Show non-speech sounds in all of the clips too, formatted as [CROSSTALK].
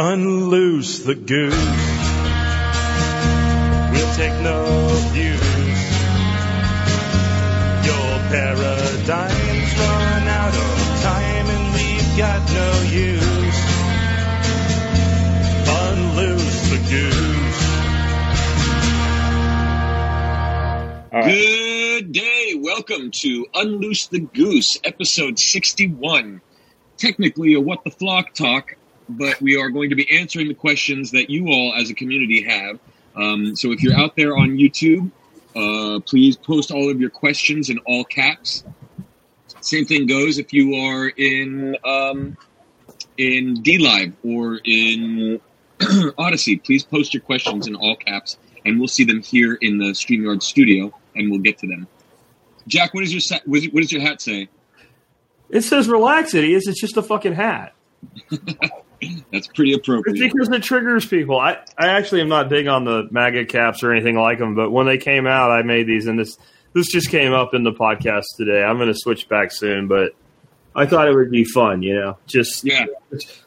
Unloose the goose. We'll take no views. Your paradigm's run out of time and we've got no use. Unloose the goose. Good day. Welcome to Unloose the Goose, episode 61. Technically a What the Flock talk, but we are going to be answering the questions that you all as a community have. Um, so if you're out there on YouTube, uh, please post all of your questions in all caps. Same thing goes if you are in um, in DLive or in [CLEARS THROAT] Odysee. Please post your questions in all caps, and we'll see them here in the Streamyard studio, and we'll get to them. Jack, what does your sa- what does your hat say? It says relax, idiots. It's just a fucking hat. [LAUGHS] [CLEARS THROAT] That's pretty It's appropriate. because it triggers people. I, I actually am not big on the MAGA caps or anything like them, but when they came out, I made these, and this this just came up in the podcast today. I'm going to switch back soon, but I thought it would be fun, you know. Just Yeah.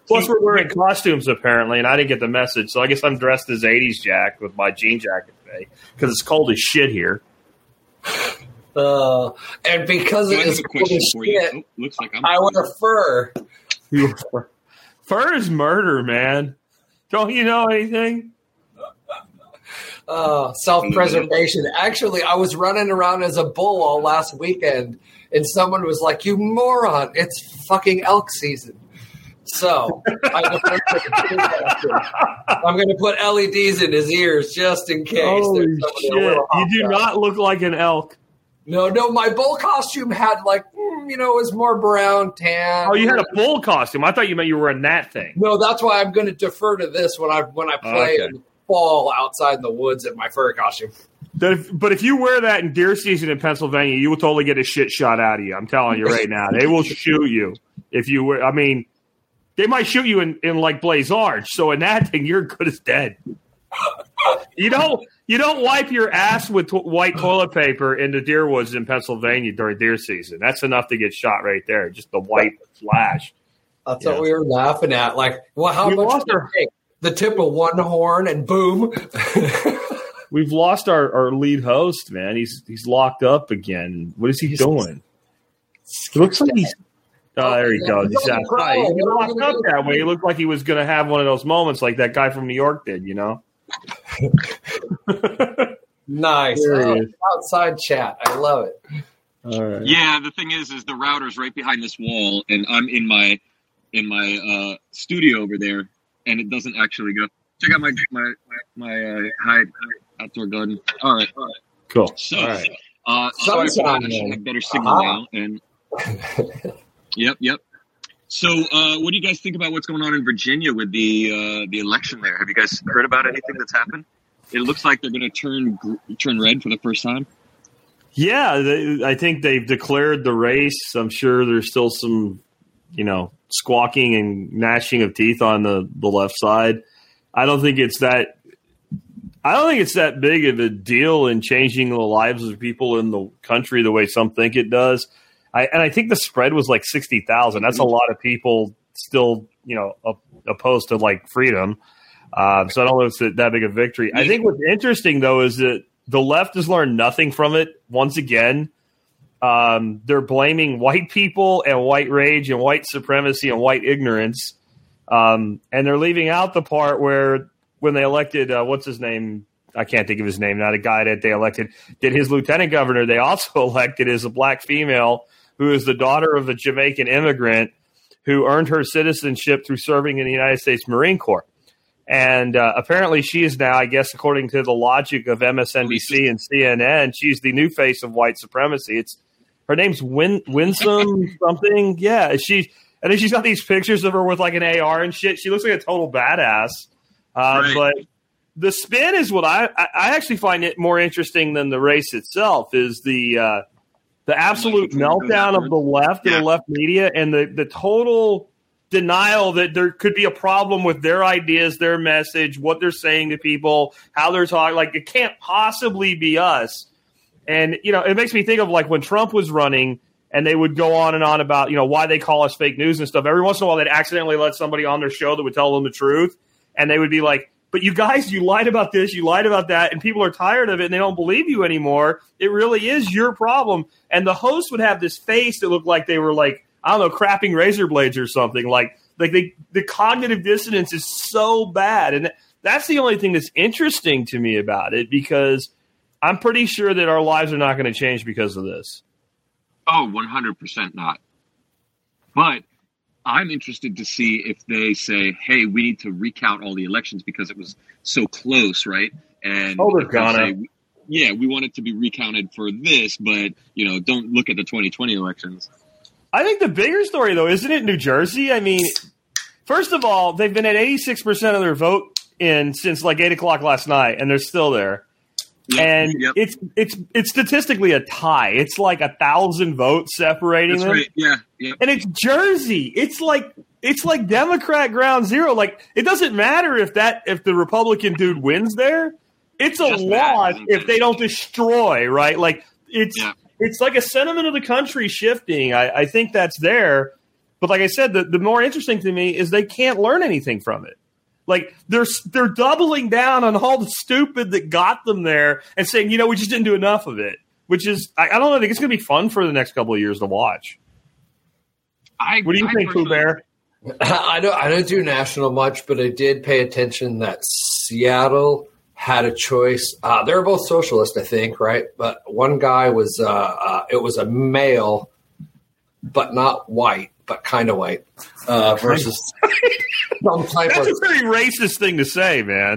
plus we're wearing costumes apparently, and I didn't get the message, so I guess I'm dressed as '80s Jack with my jean jacket today because it's cold as shit here. Uh, and because So I it have is a cold question as for you. shit, Oh, looks like I'm. I wear fur. You- Fur is murder, man. Don't you know anything? Uh, self-preservation. Actually, I was running around as a bull all last weekend, and someone was like, "You moron! It's fucking elk season." So I am going to put LEDs in his ears just in case. Holy there's somebody a shit! You do not look like an elk. No, no, my bull costume had like, you know, it was more brown, tan. Oh, you had a bull costume. I thought you meant you were in that thing. No, that's why I'm going to defer to this when I when I oh, play Okay. fall outside in the woods in my fur costume. If- but if you wear that in deer season in Pennsylvania, you will totally get a shit shot out of you. I'm telling you right now. They will shoot you if you wear. I mean, they might shoot you in, in like Blaze Arch. So in that thing, you're good as dead. [LAUGHS] You don't you don't wipe your ass with to- white toilet paper in the deer woods in Pennsylvania during deer season. That's enough to get shot right there. Just the white flash. That's Yeah. what we were laughing at. Like, well, how We much lost did it our- take? The tip of one horn and boom. [LAUGHS] We've lost our, our lead host, man. He's he's locked up again. What is he doing? He looks like he's. Oh, oh there he goes. He's He's on the outside. ground. He locked up that way. He looked like he was going to have one of those moments like that guy from New York did, you know? Nice. Oh, outside chat. I love it. All right. Yeah, the thing is, is the router's right behind this wall, and I'm in my in my uh, studio over there, and it doesn't actually go. Check out my my my, my uh, hide outdoor garden. All right, all right. Cool. So, All right. uh, sorry for that. I should have better signal Uh-huh. now. And [LAUGHS] yep, yep. So, uh, what do you guys think about what's going on in Virginia with the uh, the election there? Have you guys heard about anything that's happened? It looks like they're going to turn turn red for the first time. Yeah, they, I think they've declared the race. I'm sure there's still some, you know, squawking and gnashing of teeth on the, the left side. I don't think it's that. I don't think it's that big of a deal in changing the lives of people in the country the way some think it does. I, and I think the spread was like sixty thousand. That's a lot of people still, you know, op- opposed to like freedom. Um, so I don't know if it's that big a victory. I think what's interesting though is that the left has learned nothing from it. Once again, um, they're blaming white people and white rage and white supremacy and white ignorance, um, and they're leaving out the part where when they elected uh, what's his name. I can't think of his name now. The guy that they elected did his lieutenant governor. They also [LAUGHS] elected as a black female who is the daughter of a Jamaican immigrant who earned her citizenship through serving in the United States Marine Corps. And uh, apparently, she is now, I guess, according to the logic of MSNBC and CNN, she's the new face of white supremacy. It's her name's Win Winsome [LAUGHS] something. Yeah, she and then she's got these pictures of her with like an AR and shit. She looks like a total badass. Uh, Right. But the spin is what I, I I actually find it more interesting than the race itself. Is the uh, the absolute meltdown of the left and the left media and the the total denial that there could be a problem with their ideas, their message, what they're saying to people, how they're talking. Like it can't possibly be us. And you know, it makes me think of like when Trump was running, and they would go on and on about you know why they call us fake news and stuff. Every once in a while, they'd accidentally let somebody on their show that would tell them the truth, and they would be like, "But you guys, you lied about this, you lied about that," and people are tired of it and they don't believe you anymore. It really is your problem. And the host would have this face that looked like they were like I don't know, crapping razor blades or something. Like like they, the cognitive dissonance is so bad, and that's the only thing that's interesting to me about it because I'm pretty sure that our lives are not going to change because of this. Oh, 100% not. But I'm interested to see if they say, hey, we need to recount all the elections because it was so close, right? And oh, they're gonna. say, yeah, we want it to be recounted for this, but you know, don't look at the 2020 elections. I think the bigger story, though, isn't it New Jersey? I mean, first of all, they've been at 86% of their vote in since like 8 o'clock last night, and they're still there. Yep, and yep. it's it's it's statistically a tie. It's like a thousand votes separating That's them, right. Yeah, yeah. and it's Jersey. It's like it's like Democrat ground zero. Like it doesn't matter if that if the Republican dude wins there. It's a Just loss if they don't destroy. Right? Like it's Yeah. it's like a sentiment of the country shifting. I, I think that's there. But like I said, the, the more interesting to me is they can't learn anything from it. Like they're they're doubling down on all the stupid that got them there and saying, you know, we just didn't do enough of it. Which is, I, I don't know. I think it's going to be fun for the next couple of years to watch. I, What do you I think, Pooh Bear? [LAUGHS] I don't I don't do national much, but I did pay attention that Seattle had a choice. Uh, they're both socialist, I think, right? But one guy was uh, uh, it was a male, but not white, but kind of white, uh, versus some type That's of a pretty racist thing to say, man.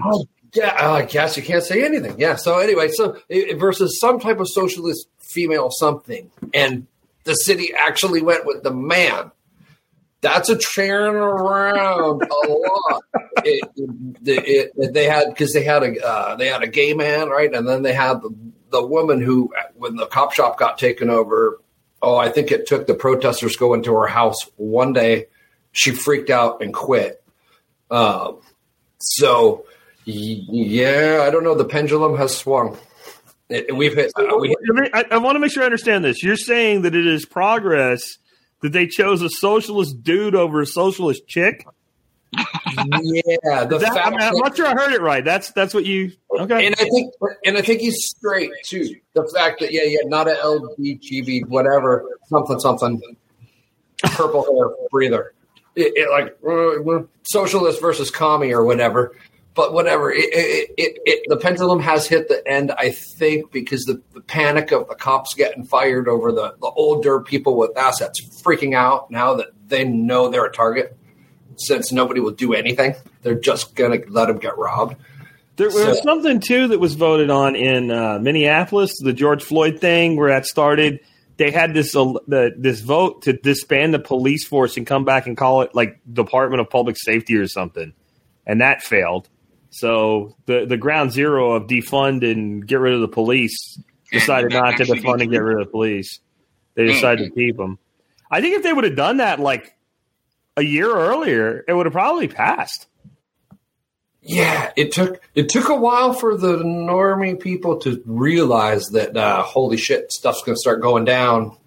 yeah. I guess you can't say anything. Yeah. So anyway, so it, versus some type of socialist female something, and the city actually went with the man. That's a tearing around a lot. [LAUGHS] It, it, it, they had because they had a uh, they had a gay man, right, and then they had the, the woman who, when the cop shop got taken over. Oh, I think it took the protesters going to her house one day. She freaked out and quit. Um, so, yeah, I don't know. The pendulum has swung. It, we've hit. Uh, we hit I, I want to make sure I understand this. You're saying that it is progress that they chose a socialist dude over a socialist chick. Yeah, the That- I mean, I'm not sure I heard it right. That's that's what you okay. and I think, and I think he's straight too. The fact that yeah, yeah, not a LGB, whatever, something, something, purple hair breather, it, it like uh, socialist versus commie or whatever. But whatever, it, it, the pendulum has hit the end. I think because the, the panic of the cops getting fired over the the older people with assets freaking out now that they know they're a target. Since nobody will do anything, they're just gonna let them get robbed. There was So- something too that was voted on in uh, Minneapolis, the George Floyd thing, where that started. They had this uh, the, this vote to disband the police force and come back and call it like Department of Public Safety or something, and that failed. So the the ground zero of defund and get rid of the police decided not to defund and get rid of the police. They Oh, decided to keep them. I think if they would have done that like a year earlier, it would have probably passed. Yeah, it took it took a while for the normie people to realize that uh, holy shit, stuff's going to start going down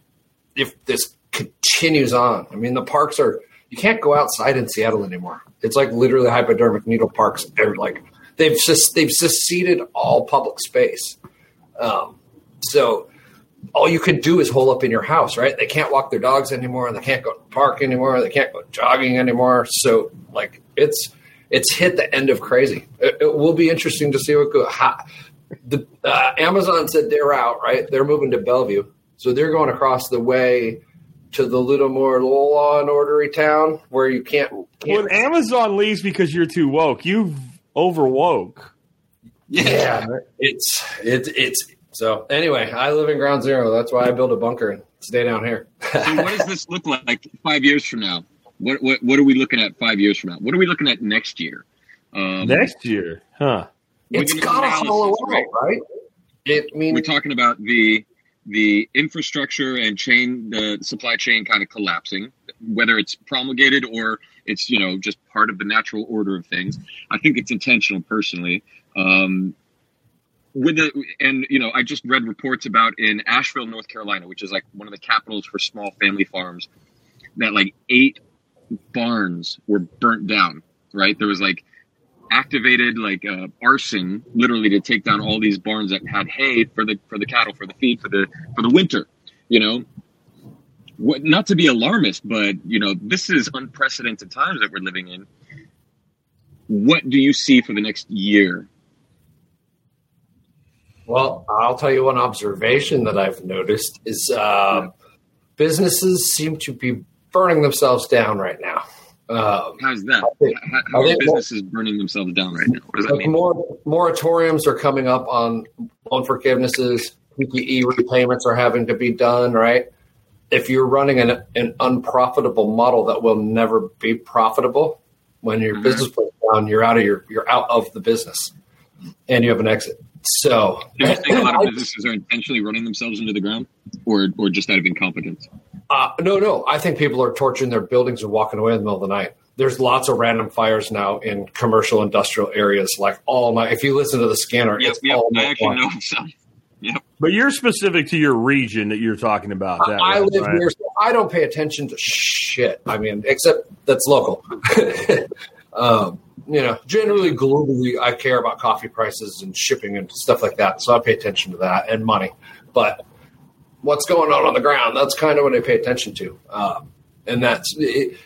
if this continues on. I mean, the parks are you can't go outside in Seattle anymore. It's like literally hypodermic needle parks. They're like they've just they've seceded all public space. Um, so all you can do is hole up in your house, right? They can't walk their dogs anymore. They can't go to the park anymore. They can't go jogging anymore. So like it's it's hit the end of crazy. It, it will be interesting to see what go. How, the uh, Amazon said they're out, right? They're moving to Bellevue, so they're going across the way to the little more law and ordery town where you can't. can't When Amazon leaves because you're too woke, you've overwoke. yeah, it's it's it's. So anyway, I live in Ground Zero. That's why I built a bunker and stay down here. So what does this look like five years from now? What, what what are we looking at five years from now? What are we looking at next year? Um, Next year, huh? it's We're got to analysis, hollow out, right? right? It I mean we're talking about the the infrastructure and chain the supply chain kind of collapsing whether it's promulgated or it's you know just part of the natural order of things i think it's intentional personally um, with the and you know I just read reports about in Asheville, North Carolina, which is like one of the capitals for small family farms, that like eight barns were burnt down. Right, there was like activated like uh, arson, literally to take down all these barns that had hay for the for the cattle for the feed for the for the winter. You know, what, not to be alarmist, but you know this is unprecedented times that we're living in. What do you see for the next year Well, I'll tell you one observation that I've noticed is uh, businesses seem to be burning themselves down right now. Um, How's that? I think- How, how are businesses burning themselves down right now? What does that mean? more moratoriums are coming up on loan forgivenesses. PPP repayments are having to be done. Right. If you're running an, an unprofitable model that will never be profitable, when your Mhm. business breaks down, you're out of your you're out of the business, and you have an exit. So Do you think a lot of businesses are intentionally running themselves into the ground, or or just out of incompetence? Uh, no, no. I think people are torching their buildings and walking away in the middle of the night. There's lots of random fires now in commercial industrial areas, like all night. If you listen to the scanner, Yep, it's yep. all I actually long. know some. But you're specific to your region that you're talking about. That I way, live right? here, so I don't pay attention to shit. I mean, except that's local. [LAUGHS] um, you know, generally globally, I care about coffee prices and shipping and stuff like that, so I pay attention to that and money. But what's going on on the ground? That's kind of what I pay attention to, um, and that's. It,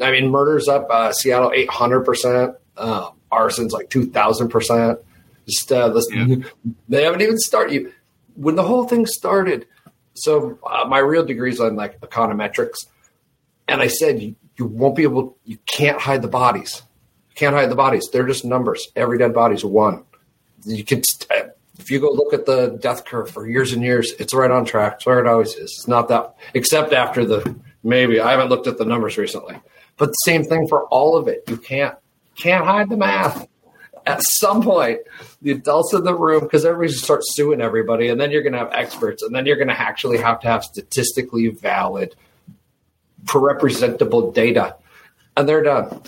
I mean, murders up uh, Seattle eight hundred percent, uh, arson's like two thousand percent. Just uh, listen, they haven't even started. When the whole thing started. So uh, my real degree is on like econometrics, and I said you, you won't be able, you can't hide the bodies. Can't hide the bodies. They're just numbers. Every dead body's one. You can, if you go look at the death curve for years and years, it's right on track. It's where it always is. It's not that, except after the maybe. I haven't looked at the numbers recently, but the same thing for all of it. You can't can't hide the math. At some point, the adults in the room, because everybody starts suing everybody, and then you're going to have experts, and then you're going to actually have to have statistically valid, representable data, and they're done.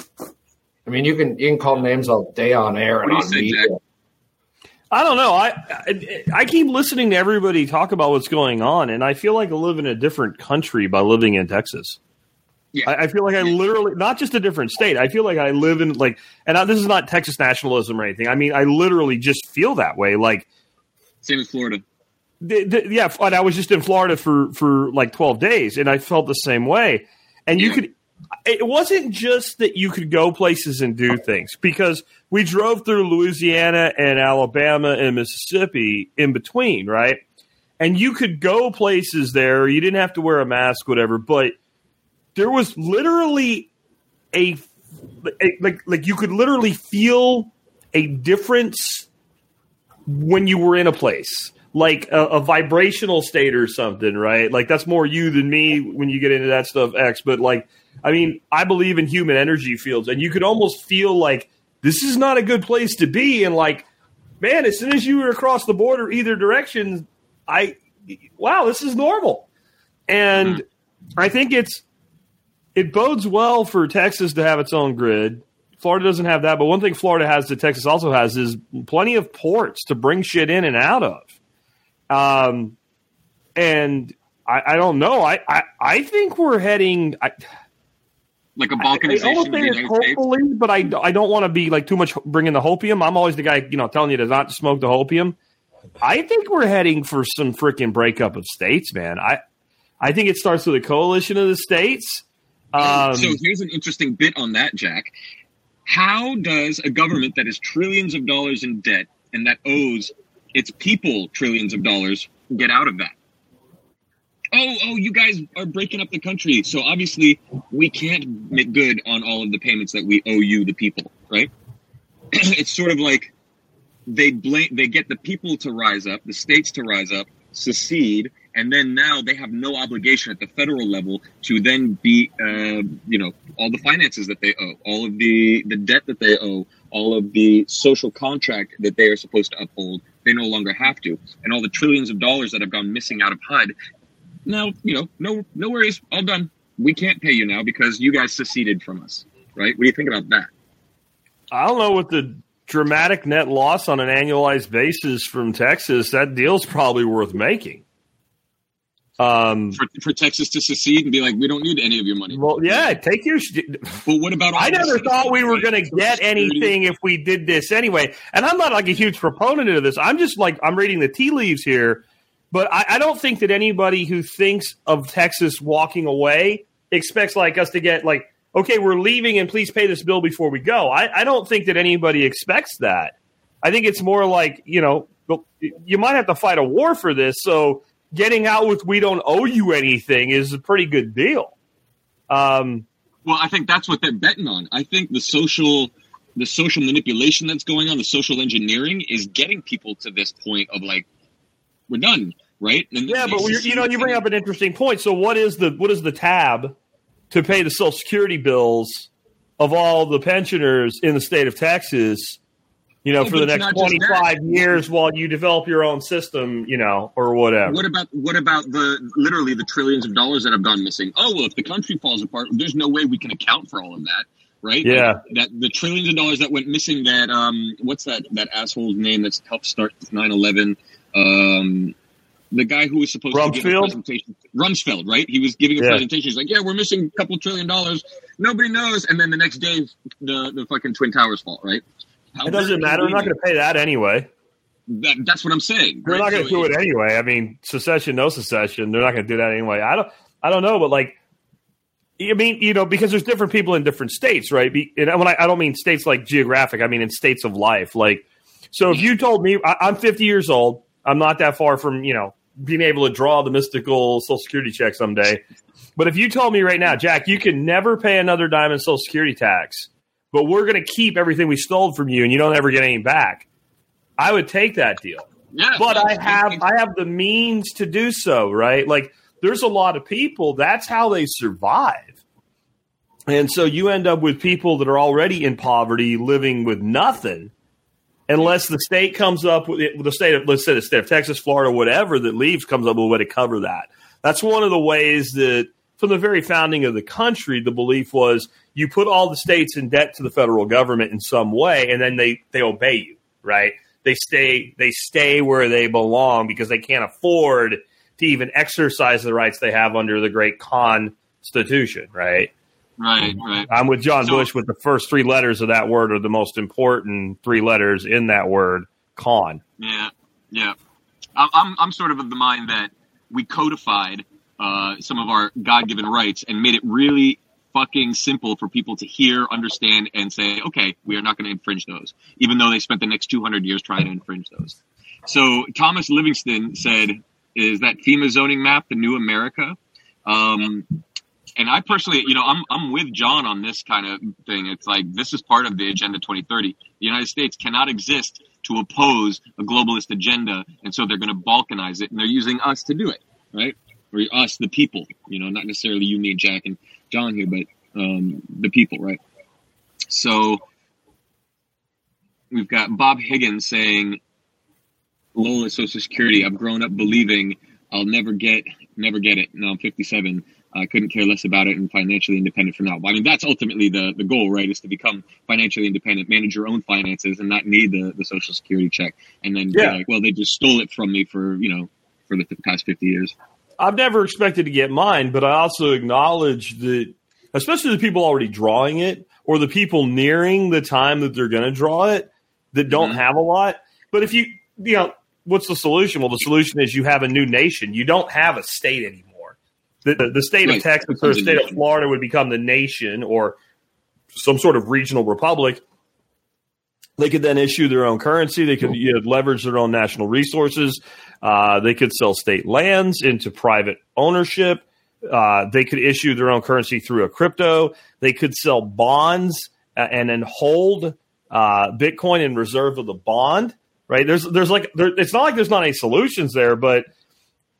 I mean, you can you can call names all day on air and What on you say, media. I don't know. I, I I keep listening to everybody talk about what's going on, and I feel like I live in a different country by living in Texas. Yeah. I, I feel like I literally not just a different state. I feel like I live in like, and I, this is not Texas nationalism or anything. I mean, I literally just feel that way. Like, Same as Florida. the, the, yeah, and I was just in Florida for for like twelve days, and I felt the same way. And you could, it wasn't just that you could go places and do things because we drove through Louisiana and Alabama and Mississippi in between, right? And you could go places there. You didn't have to wear a mask, whatever. But there was literally a, a like like you could literally feel a difference when you were in a place like a, a vibrational state or something right? Like that's more you than me when you get into that stuff x but like i mean i believe in human energy fields and you could almost feel like this is not a good place to be and like man as soon as you were across the border either direction i wow this is normal. And hmm. i think it's it bodes well for texas to have its own grid. Florida doesn't have that, but one thing Florida has that Texas also has is plenty of ports to bring shit in and out of. Um, and I, I don't know. I, I, I think we're heading. I, Like a balkanization almost of the think it's United States. but I, I don't want to be like too much bringing the hopium. I'm always the guy, you know, telling you to not smoke the hopium. I think we're heading for some freaking breakup of states, man. I, I think it starts with a coalition of the states. Um, so here's an interesting bit on that, Jack. How does a government that is trillions of dollars in debt and that owes its people trillions of dollars get out of that? Oh, oh, you guys are breaking up the country. So obviously we can't make good on all of the payments that we owe you, the people, right? [CLEARS THROAT] it's sort of like they blame they get the people to rise up, the states to rise up, secede, and then now they have no obligation at the federal level to then be, uh, you know, all the finances that they owe, all of the the debt that they owe, all of the social contract that they are supposed to uphold. They no longer have to, and all the trillions of dollars that have gone missing out of HUD. Now, you know, no, no worries, all done. We can't pay you now because you guys seceded from us, right? What do you think about that? I don't know what the dramatic net loss on an annualized basis from Texas, that deal's probably worth making. Um, for, for Texas to secede and be like, we don't need any of your money. well, yeah, take your. But what about? I never thought we were going to get anything if we did this anyway. And I'm not like a huge proponent of this. I'm just like I'm reading the tea leaves here, but I, I don't think that anybody who thinks of Texas walking away expects like us to get like, okay, we're leaving and please pay this bill before we go. I, I don't think that anybody expects that. I think it's more like you know you might have to fight a war for this. So getting out with we don't owe you anything is a pretty good deal. Um, Well, I think that's what they're betting on. I think the social, the social manipulation that's going on, the social engineering, is getting people to this point of like, we're done, right? And Yeah, but you know, you bring up an interesting point. So, what is the what is the tab to pay the Social Security bills of all the pensioners in the state of Texas? You know, Oh, for the next twenty five years, while you develop your own system, you know, or whatever. What about what about the literally the trillions of dollars that have gone missing? Oh well, if the country falls apart, there's no way we can account for all of that, right? Yeah. Like, that the trillions of dollars that went missing. That um, what's that that asshole's name that's helped start 9-11? Um, the guy who was supposed to give a presentation, Rumsfeld, right? He was giving a Yeah. presentation. He's like, "Yeah, we're missing a couple trillion dollars. Nobody knows." And then the next day, the the fucking twin towers fall, right? How it doesn't matter. They're not going to pay that anyway. that? That's what I'm saying. They're right? not going to So do it anyway. I mean, secession, no secession. They're not going to do that anyway. I don't. I don't know, but like, I mean, you know, because there's different people in different states, right? And when I, I don't mean states like geographic, I mean in states of life. Like, so if you told me I, I'm 50 years old, I'm not that far from you know being able to draw the mystical Social Security check someday. But if you told me right now, Jack, you can never pay another dime in Social Security tax, but we're going to keep everything we stole from you, and you don't ever get any back, I would take that deal Yeah, but I have I have the means to do so, right? Like there's a lot of people that's how they survive. And so you end up with people that are already in poverty living with nothing unless the state comes up with it, the state of let's say the state of Texas, Florida, whatever that leaves comes up with a way to cover that. That's one of the ways that from the very founding of the country, the belief was you put all the states in debt to the federal government in some way, and then they they obey you, right? They stay they stay where they belong because they can't afford to even exercise the rights they have under the great Constitution, right? Right, right. I'm with John So- Bush with the first three letters of that word are the most important three letters in that word, con. Yeah, yeah. I'm, I'm, I'm sort of of the mind that we codified uh, some of our God given rights and made it really fucking simple for people to hear, understand, and say, okay, we are not going to infringe those, even though they spent the next 200 years trying to infringe those. So Thomas Livingston said, is that FEMA zoning map the new America? Um, and I personally, you know, I'm I'm with John on this kind of thing. It's like this is part of the Agenda 2030. The United States cannot exist to oppose a globalist agenda, and so they're going to balkanize it, and they're using us to do it, right? Or us, the people, you know, not necessarily you, me, Jack, and John here, but um, the people, right? So we've got Bob Higgins saying, "Lola Social Security. I've grown up believing I'll never get, never get it. Now I'm 57." I couldn't care less about it and financially independent from now. I mean, that's ultimately the, the goal, right? Is to become financially independent, manage your own finances, and not need the, the social security check. And then, Yeah. like, well, they just stole it from me for you know for the past fifty years. I've never expected to get mine, but I also acknowledge that, especially the people already drawing it or the people nearing the time that they're going to draw it that don't Mhm. have a lot. But if you, you know, what's the solution? Well, the solution is you have a new nation. You don't have a state anymore. The, the, the state Right. of Texas or the state of. Florida would become the nation or some sort of regional republic. They could then issue their own currency. They could you know, leverage their own national resources. Uh, they could sell state lands into private ownership. Uh, they could issue their own currency through a crypto. They could sell bonds uh, and then hold uh, Bitcoin in reserve of the bond. Right? There's there's like there, it's not like there's not any solutions there, but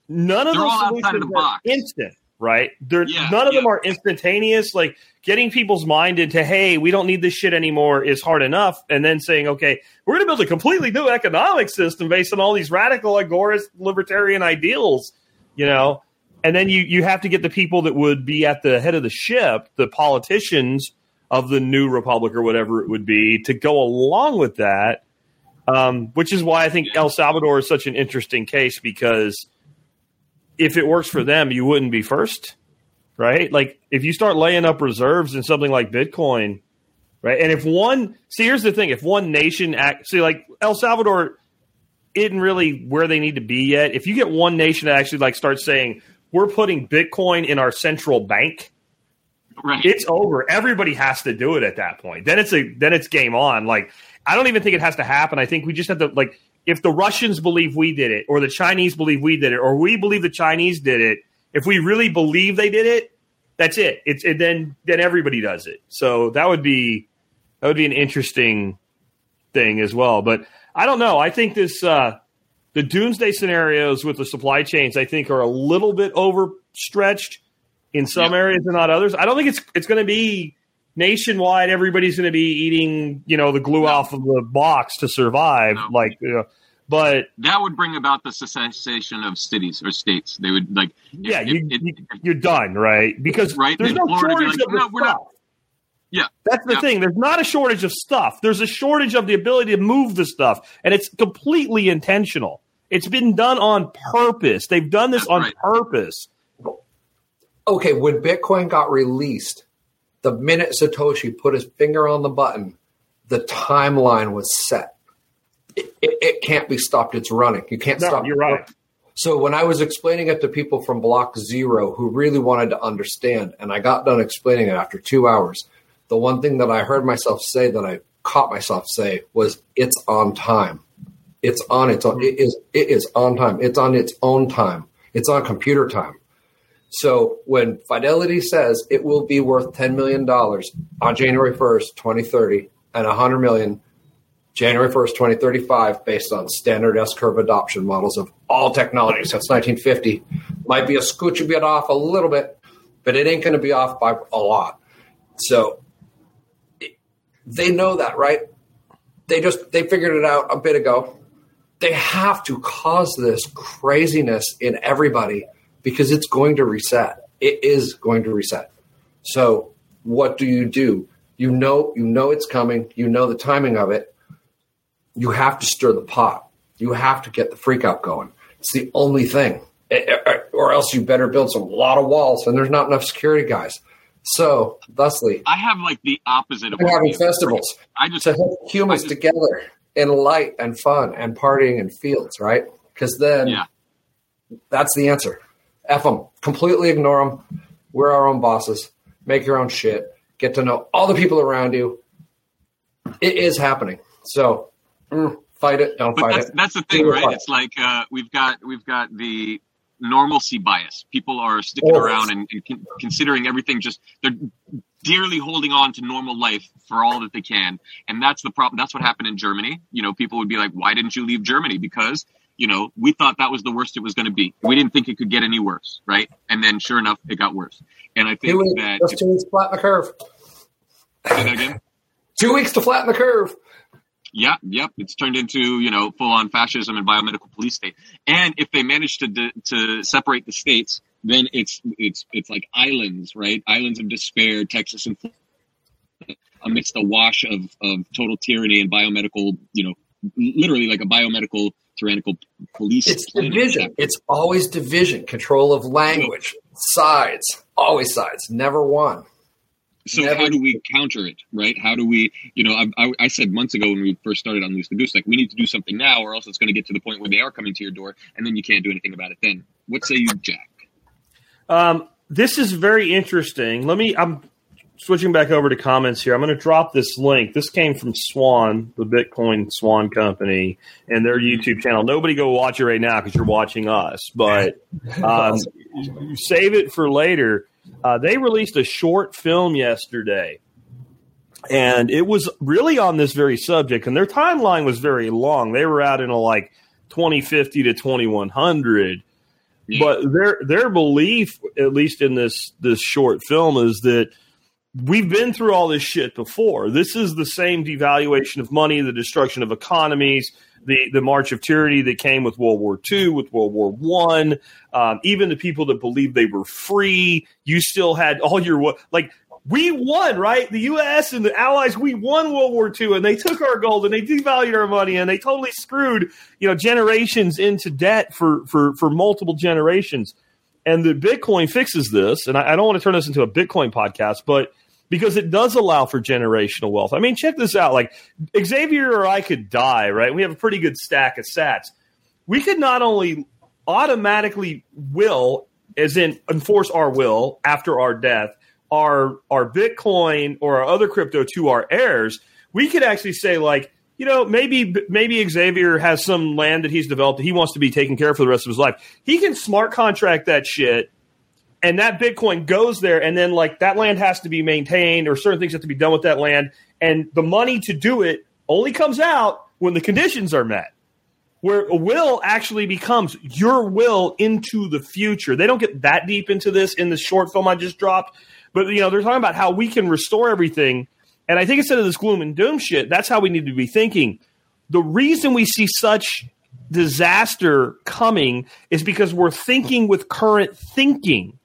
none of They're those all outside of solutions the are box. instant. Right? They're, Yeah, none of them are instantaneous. Like getting people's mind into, hey, we don't need this shit anymore is hard enough, and then saying, okay, we're going to build a completely new economic system based on all these radical agorist libertarian ideals, you know, and then you you have to get the people that would be at the head of the ship, the politicians of the new republic or whatever it would be to go along with that. Um, which is why I think El Salvador is such an interesting case because if it works for them, you wouldn't be first, right? Like if you start laying up reserves in something like Bitcoin, right? And if one, see, here's the thing: if one nation act, see, like El Salvador isn't really where they need to be yet. If you get one nation to actually like start saying we're putting Bitcoin in our central bank, Right. it's over. Everybody has to do it at that point. Then it's a then it's game on. Like I don't even think it has to happen. I think we just have to like if the Russians believe we did it, or the Chinese believe we did it, or we believe the Chinese did it. If we really believe they did it, that's it. It's and then then everybody does it. So that would be that would be an interesting thing as well. But I don't know. I think this uh, the doomsday scenarios with the supply chains I think are a little bit overstretched in some Yeah. areas and not others. I don't think it's it's going to be nationwide. Everybody's going to be eating you know the glue No. off of the box to survive. No. Like, you know, but that would bring about the cessation of cities or states. They would like, yeah, if- you, if- you, you're done, right? Because Right, there's no Florida, shortage be like, of the "No, we're not." Yeah. That's the Yeah. thing. There's not a shortage of stuff. There's a shortage of the ability to move the stuff, and it's completely intentional. It's been done on purpose. They've done this That's on right. purpose. Okay, when Bitcoin got released, the minute Satoshi put his finger on the button, the timeline was set. It, it, it can't be stopped. It's running. You can't No, stop. you're right. So when I was explaining it to people from Block Zero who really wanted to understand, and I got done explaining it after two hours, the one thing that I heard myself say that I caught myself say was, "It's on time. It's on its own. It is. It is on time. It's on its own time. It's on computer time." So when Fidelity says it will be worth ten million dollars on January first, twenty thirty, and a hundred million January 1st, 2035, based on standard S curve adoption models of all technologies since 1950. Might be a scooch bit off a little bit, but it ain't going to be off by a lot. So they know that, right? They just they figured it out a bit ago. They have to cause this craziness in everybody because it's going to reset. It is going to reset. So what do you do? You know you know it's coming. You know the timing of it you have to stir the pot. You have to get the freak out going. It's the only thing. Eh, eh, Or else you better build some lot of walls, and there's not enough security guys. So, thusly, I have like the opposite of having festivals I just to help humans just- together in light and fun and partying in fields, right? Because then yeah. that's the answer. F them. Completely ignore them. We're our own bosses. Make your own shit. Get to know all the people around you. It is happening. So, mm, fight it. Don't But fight that's it. that's the thing, right? right. It's like uh, we've got we've got the normalcy bias. People are sticking Always. around and, and con- considering everything just they're dearly holding on to normal life for all that they can, and that's the problem. That's what happened in Germany. You know, people would be like, "Why didn't you leave Germany?" Because you know we thought that was the worst it was going to be. We didn't think it could get any worse, right? And then, sure enough, it got worse. And I think weeks, that just two weeks to flatten the curve. say that again. Two weeks to flatten the curve. Yeah, yep. It's turned into you know full on fascism and biomedical police state. And if they manage to to separate the states, then it's it's it's like islands, right? Islands of despair, Texas and Florida, amidst a wash of of total tyranny and biomedical, you know, literally like a biomedical tyrannical police. It's planet. division. It's always division. Control of language. Sides. Always sides. Never one. So Never- how do we counter it, right? How do we, you know, I, I, I said months ago when we first started Unloose the Goose, like we need to do something now, or else it's going to get to the point where they are coming to your door, and then you can't do anything about it. Then, what say you, Jack? Um, this is very interesting. Let me. I'm switching back over to comments here. I'm going to drop this link. This came from Swan, the Bitcoin Swan company, and their YouTube channel. Nobody go watch it right now because you're watching us, but [LAUGHS] um, save it for later. Uh, they released a short film yesterday, and it was really on this very subject. And their timeline was very long. They were out in a like 2050 to 2100 but their their belief at least in this this short film is that we've been through all this shit before this is the same devaluation of money the destruction of economies the the march of tyranny that came with world war ii with world war one um, even the people that believed they were free you still had all your like we won, right? The U.S. and the Allies, we won World War II, and they took our gold and they devalued our money and they totally screwed, you know, generations into debt for for for multiple generations. And the Bitcoin fixes this. And I, I don't want to turn this into a Bitcoin podcast, but because it does allow for generational wealth. I mean, check this out. Like Xavier or I could die, right? We have a pretty good stack of sats. We could not only automatically will, as in enforce our will after our death, our our Bitcoin or our other crypto to our heirs, we could actually say like, you know, maybe maybe Xavier has some land that he's developed that he wants to be taken care of for the rest of his life. He can smart contract that shit, and that Bitcoin goes there, and then like that land has to be maintained or certain things have to be done with that land, and the money to do it only comes out when the conditions are met where a will actually becomes your will into the future. They don't get that deep into this in the short film I just dropped, but you know they're talking about how we can restore everything. And I think instead of this gloom and doom shit, that's how we need to be thinking. The reason we see such disaster coming is because we're thinking with current thinking.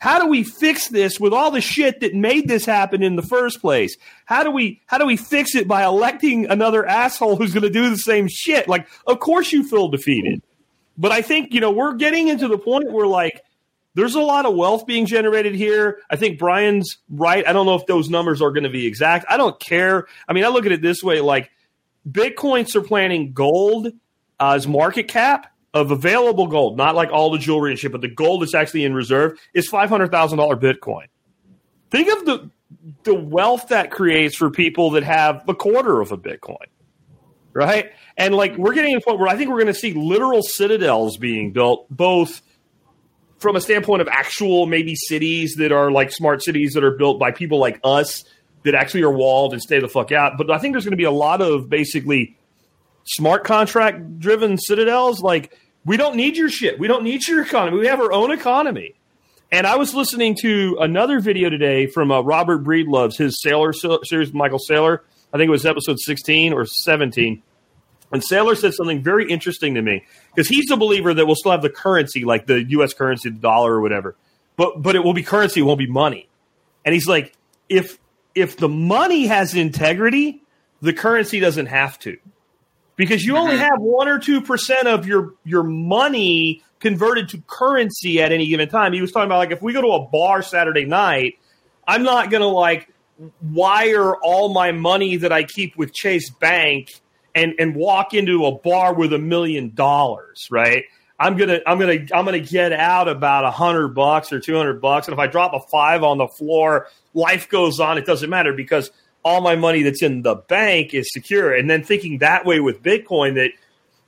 How do we fix this with all the shit that made this happen in the first place? How do we how do we fix it by electing another asshole who's going to do the same shit? Like, of course you feel defeated. But I think, you know, we're getting into the point where like there's a lot of wealth being generated here. I think Brian's right. I don't know if those numbers are going to be exact. I don't care. I mean, I look at it this way like Bitcoins are planning gold uh, as market cap of available gold, not like all the jewelry and shit, but the gold that's actually in reserve is five hundred thousand dollar Bitcoin. Think of the the wealth that creates for people that have a quarter of a Bitcoin, right? And like we're getting to a point where I think we're going to see literal citadels being built, both from a standpoint of actual maybe cities that are like smart cities that are built by people like us that actually are walled and stay the fuck out. But I think there's going to be a lot of basically smart contract driven citadels. Like, we don't need your shit. We don't need your economy. We have our own economy. And I was listening to another video today from uh, Robert Breedlove's his Saylor series, Michael Saylor. I think it was episode 16 or 17. And Saylor said something very interesting to me because he's a believer that we'll still have the currency, like the U.S. currency, the dollar or whatever, but but it will be currency, it won't be money. And he's like, if if the money has integrity, the currency doesn't have to because you only have one or two percent of your your money converted to currency at any given time. He was talking about like if we go to a bar Saturday night, I'm not gonna like wire all my money that I keep with Chase Bank and and walk into a bar with a million dollars, right? I'm gonna I'm gonna I'm gonna get out about a hundred bucks or two hundred bucks, and if I drop a five on the floor, life goes on. It doesn't matter because all my money that's in the bank is secure. And then thinking that way with Bitcoin, that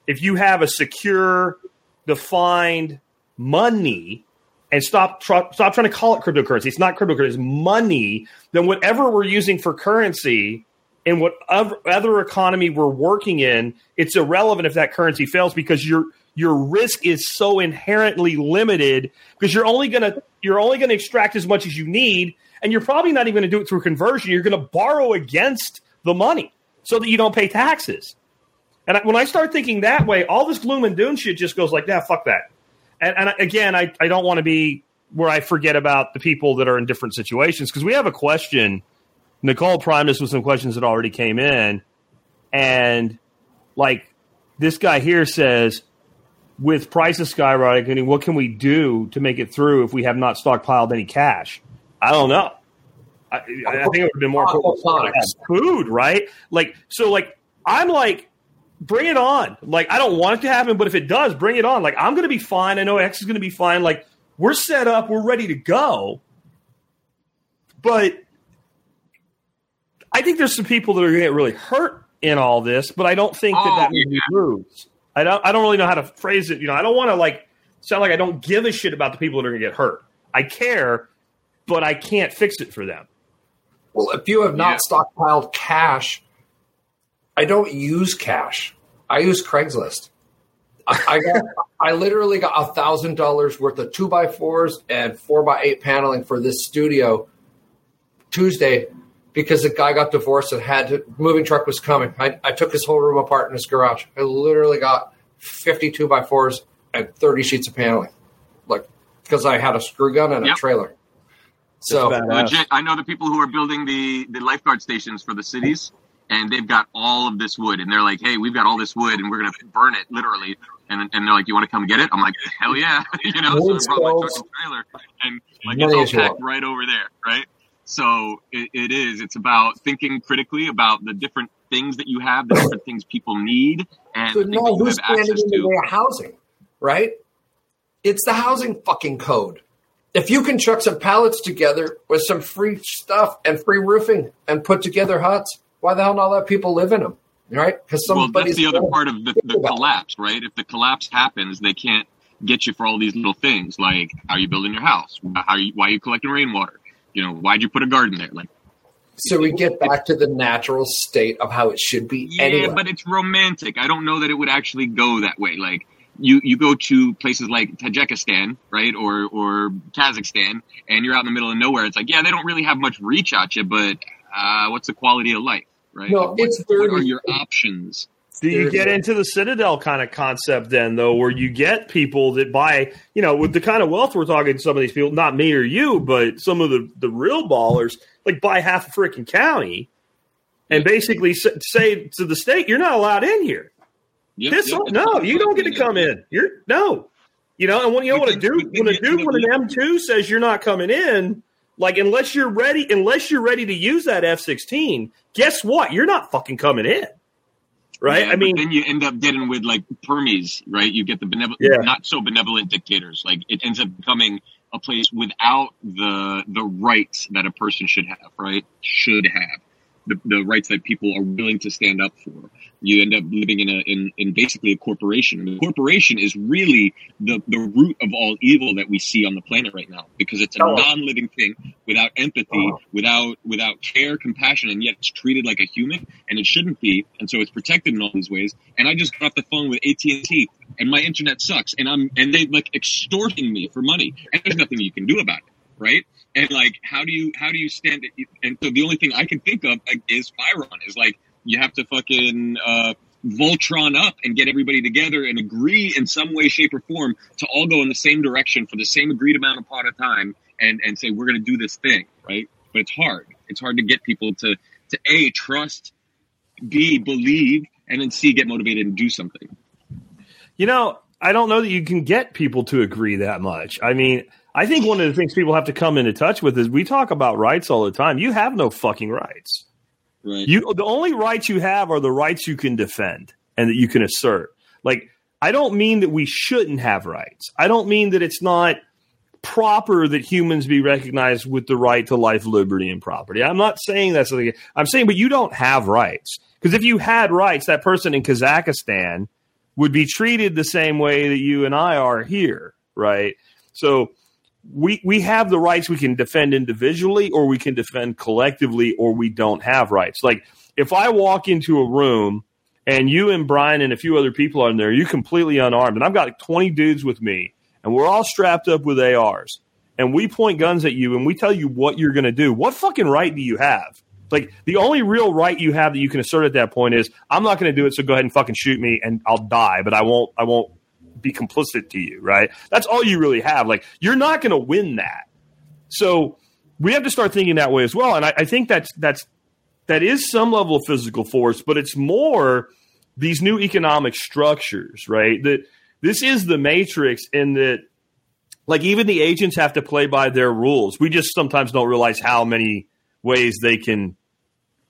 if you have a secure, defined money, and stop stop trying to call it cryptocurrency. It's not cryptocurrency. It's money. Then whatever we're using for currency in what other economy we're working in, it's irrelevant if that currency fails because your your risk is so inherently limited because you're only gonna you're only gonna extract as much as you need and you're probably not even going to do it through conversion. You're going to borrow against the money so that you don't pay taxes. And when I start thinking that way, all this gloom and doom shit just goes like, yeah, fuck that. And, and again, I, I don't want to be where I forget about the people that are in different situations because we have a question. Nicole primed us with some questions that already came in. And like this guy here says, with prices skyrocketing, what can we do to make it through if we have not stockpiled any cash? I don't know. I, I think it would have been more food, right? Like so, like I'm like, bring it on. Like I don't want it to happen, but if it does, bring it on. Like I'm going to be fine. I know X is going to be fine. Like we're set up, we're ready to go. But I think there's some people that are going to get really hurt in all this. But I don't think that oh, that yeah. moves. I don't. I don't really know how to phrase it. You know, I don't want to like sound like I don't give a shit about the people that are going to get hurt. I care, but I can't fix it for them. Well, if you have not yeah. stockpiled cash, I don't use cash. I use Craigslist. I, I got, I literally got a thousand dollars worth of two by fours and four by eight paneling for this studio Tuesday because the guy got divorced and had to, moving truck was coming. I, I took his whole room apart in his garage. I literally got 52 by fours and 30 sheets of paneling, like because I had a screw gun and yep. a trailer. So Legit, I know the people who are building the the lifeguard stations for the cities, and they've got all of this wood, and they're like, "Hey, we've got all this wood, and we're gonna burn it literally." And and they're like, "You want to come get it?" I'm like, "Hell yeah!" [LAUGHS] you know. So I brought my truck and trailer, and like it's all packed right over there, right? So it, it is. It's about thinking critically about the different things that you have, the different things people need, and So no, who's access to. way housing, right? It's the housing fucking code. If you can chuck some pallets together with some free stuff and free roofing and put together huts, why the hell not let people live in them, right? Because Well, that's the other part of the, the collapse, right? If the collapse happens, they can't get you for all these little things, like how are you building your house, how you, why are you collecting rainwater, you know, why'd you put a garden there? Like, So we get back to the natural state of how it should be yeah, anyway. but it's romantic. I don't know that it would actually go that way. Like, you you go to places like Tajikistan, right, or or Kazakhstan, and you're out in the middle of nowhere. It's like, yeah, they don't really have much reach at you, but uh, what's the quality of life, right? No, Like, what- it's what dirty. are your options? Do you get into the Citadel kind of concept then, though, where you get people that buy, you know, with the kind of wealth we're talking, to some of these people, not me or you, but some of the, the real ballers, like buy half a freaking county and basically say to the state, you're not allowed in here. Yep, This yep, no, you don't get to come in. You're no, you know, and when you know what a dude when a dude when an M two says you're not coming in, like unless you're ready, unless you're ready to use that F sixteen, guess what? You're not fucking coming in, right? Yeah, I mean, then you end up getting with like Permies, right? You get the benevolent, Yeah. not so benevolent dictators. Like it ends up becoming a place without the the rights that a person should have, right? Should have the, the rights that people are willing to stand up for. You end up living in a in, in basically a corporation. And the corporation is really the, the root of all evil that we see on the planet right now because it's a Oh. non-living thing without empathy, Oh. without without care, compassion, and yet it's treated like a human, and it shouldn't be, and so it's protected in all these ways. And I just got off the phone with AT and T, and my internet sucks, and I'm and they like extorting me for money, and there's nothing you can do about it, right? And like, how do you how do you stand it? And so the only thing I can think of is Fyron is like you have to fucking uh, Voltron up and get everybody together and agree in some way, shape, or form to all go in the same direction for the same agreed amount of pot of time, and and say we're going to do this thing, right? But it's hard. It's hard to get people to to a trust, b believe, and then c get motivated and do something. You know, I don't know that you can get people to agree that much. I mean, I think one of the things people have to come into touch with is we talk about rights all the time. You have no fucking rights. Right. You the only rights you have are the rights you can defend and that you can assert. Like I don't mean that we shouldn't have rights. I don't mean that it's not proper that humans be recognized with the right to life, liberty, and property. I'm not saying that's something. I'm saying, but you don't have rights because if you had rights, that person in Kazakhstan would be treated the same way that you and I are here, right? So we we have the rights we can defend individually or we can defend collectively or we don't have rights. Like if I walk into a room and you and Brian and a few other people are in there, you completely unarmed, and I've got 20 dudes with me, and we're all strapped up with ARs, and we point guns at you and we tell you what you're going to do. What fucking right do you have? Like the only real right you have that you can assert at that point is I'm not going to do it, so go ahead and fucking shoot me, and I'll die, but I won't. I won't be complicit to you, right? That's all you really have. Like you're not going to win that. So we have to start thinking that way as well. And I, I think that's that's that is some level of physical force, but it's more these new economic structures, right? That this is the matrix in that like even the agents have to play by their rules. We just sometimes don't realize how many ways they can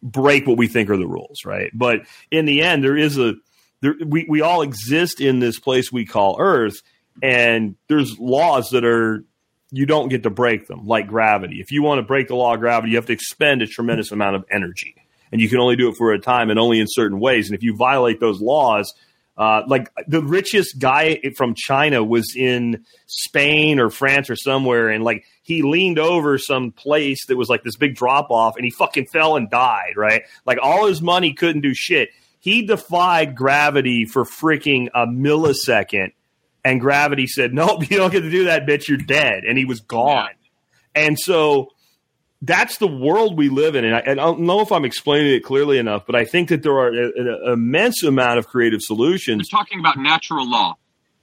break what we think are the rules, right? But in the end, there is a there, we we all exist in this place we call Earth, and there's laws that are you don't get to break them, like gravity. If you want to break the law of gravity, you have to expend a tremendous amount of energy, and you can only do it for a time and only in certain ways. And if you violate those laws, uh, like the richest guy from China was in Spain or France or somewhere, and like he leaned over some place that was like this big drop off, and he fucking fell and died. Right, like all his money couldn't do shit. He defied gravity for freaking a millisecond, and gravity said, "Nope, [LAUGHS] you don't get to do that, bitch. You're dead," and he was gone. And so that's the world we live in. And I, and I don't know if I'm explaining it clearly enough, but I think that there are an immense amount of creative solutions, talking about natural law.